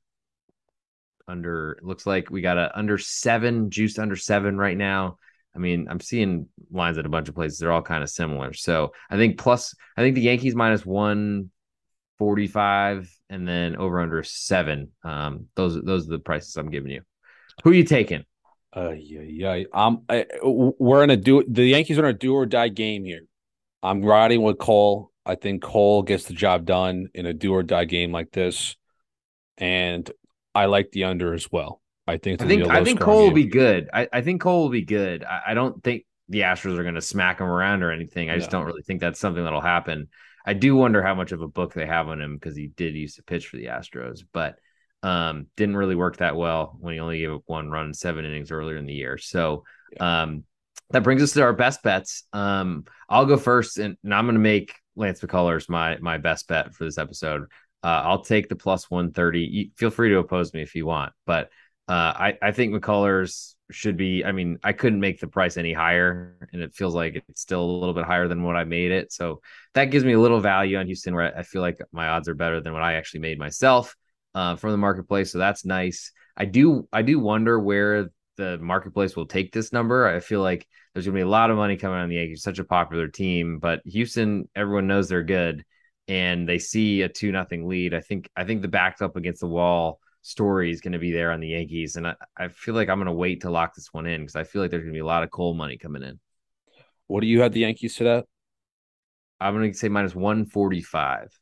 under looks like we got a under seven juiced under seven right now. I mean i'm seeing lines at a bunch of places. They're all kind of similar. So i think plus i think the yankees minus 145 and then over under seven. Um those those are the prices i'm giving you. Who are you taking? Uh yeah yeah um I, we're in a do the yankees are in a do or die game here. I'm riding with cole. I think cole gets the job done in a do or die game like this. And I like the under as well. I think I think I think Cole game. will be good. I, I think Cole will be good. I, I don't think the Astros are going to smack him around or anything. I no. just don't really think that's something that'll happen. I do wonder how much of a book they have on him because he did used to pitch for the Astros, but um, didn't really work that well when he only gave up one run seven innings earlier in the year. So um, that brings us to our best bets. Um, I'll go first, and, and I'm going to make Lance McCullers my my best bet for this episode. Uh, I'll take the plus 130. You, feel free to oppose me if you want, but uh, I, I think McCullers should be. I mean, I couldn't make the price any higher, and it feels like it's still a little bit higher than what I made it. So that gives me a little value on Houston, where I feel like my odds are better than what I actually made myself uh, from the marketplace. So that's nice. I do I do wonder where the marketplace will take this number. I feel like there's gonna be a lot of money coming on the Yankees, such a popular team, but Houston, everyone knows they're good, and they see a two nothing lead. I think I think the backed up against the wall story is going to be there on the Yankees. And I, I feel like I'm going to wait to lock this one in because I feel like there's going to be a lot of Cole money coming in. What do you have the Yankees to that? I'm going to say minus 145.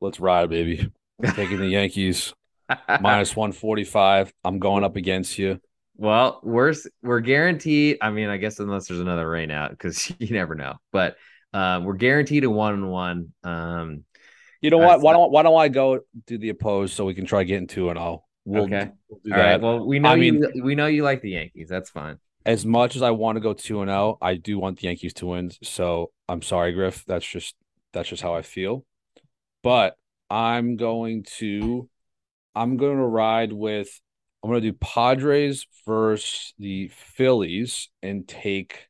Let's ride, baby. I'm *laughs* taking the Yankees *laughs* minus 145. I'm going up against you. Well, we're we're guaranteed. I mean, I guess unless there's another rain out, because *laughs* you never know. But uh, we're guaranteed a one and one. Um, you know what? Why don't Why don't I go do the opposed so we can try getting two and zero? We'll, okay. We'll do All that. right. Well, we know I you. Mean, we know you like the Yankees. That's fine. As much as I want to go two and zero, I do want the Yankees to win. So I'm sorry, Griff. That's just that's just how I feel. But I'm going to I'm going to ride with I'm going to do Padres versus the Phillies and take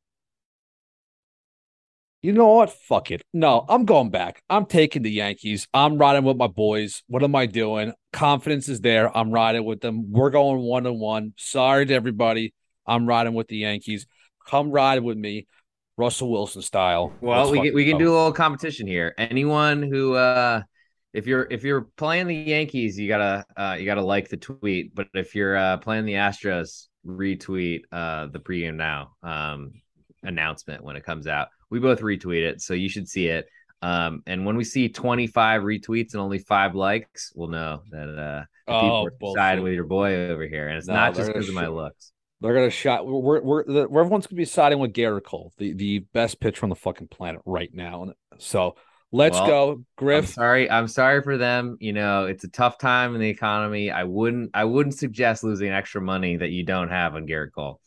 you know what? Fuck it. No, I'm going back. I'm taking the Yankees. I'm riding with my boys. What am I doing? Confidence is there. I'm riding with them. We're going one on one. Sorry to everybody. I'm riding with the Yankees. Come ride with me, Russell Wilson style. Well, Let's we can, we can do a little competition here. Anyone who uh if you're if you're playing the Yankees, you gotta uh you gotta like the tweet. But if you're uh playing the Astros, retweet uh the pregame now um announcement when it comes out we both retweet it, so you should see it. Um, and when we see 25 retweets and only five likes, we'll know that uh, oh, people are siding with your boy over here, and it's no, not just because of my looks. They're gonna shot. We're we're, we're everyone's gonna be siding with Gerrit Cole, the the best pitcher on the fucking planet right now. So let's well, go, Griff. I'm sorry, I'm sorry for them. You know, it's a tough time in the economy. I wouldn't I wouldn't suggest losing extra money that you don't have on Gerrit Cole.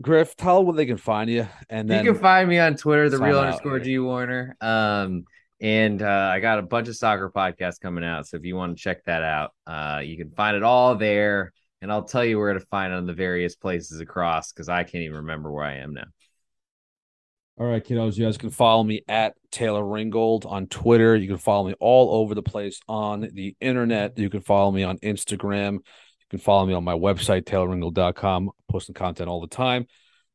Griff, tell them where they can find you. And then you can find me on Twitter, the real underscore G Warner. Um, and uh, I got a bunch of soccer podcasts coming out. So if you want to check that out, uh, you can find it all there. And I'll tell you where to find it on the various places across because I can't even remember where I am now. All right, kiddos, you guys can follow me at Taylor Ringold on Twitter. You can follow me all over the place on the internet. You can follow me on Instagram You can follow me on my website, taylorringold.com. Posting content all the time.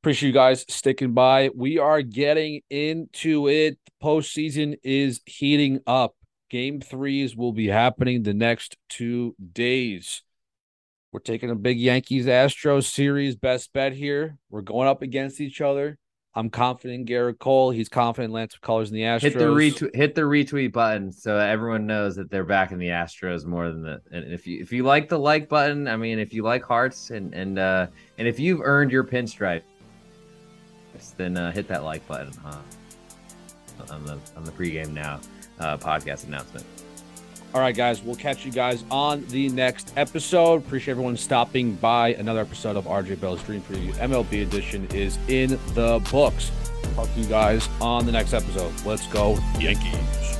Appreciate you guys sticking by. We are getting into it. Postseason is heating up. Game threes will be happening the next two days. We're taking a big Yankees Astros series best bet here. We're going up against each other. I'm confident in Gerrit Cole. He's confident in Lance McCullers in the Astros. Hit the retweet, hit the retweet button so everyone knows that they're back in the Astros more than the. And if you if you like the like button, I mean, if you like hearts and and uh and if you've earned your pinstripe, then uh, hit that like button huh? on the on the pregame now uh, podcast announcement. All right, guys, we'll catch you guys on the next episode. Appreciate everyone stopping by. Another episode of RJ Bell's Dream Preview MLB Edition is in the books. Talk to you guys on the next episode. Let's go, Yankees.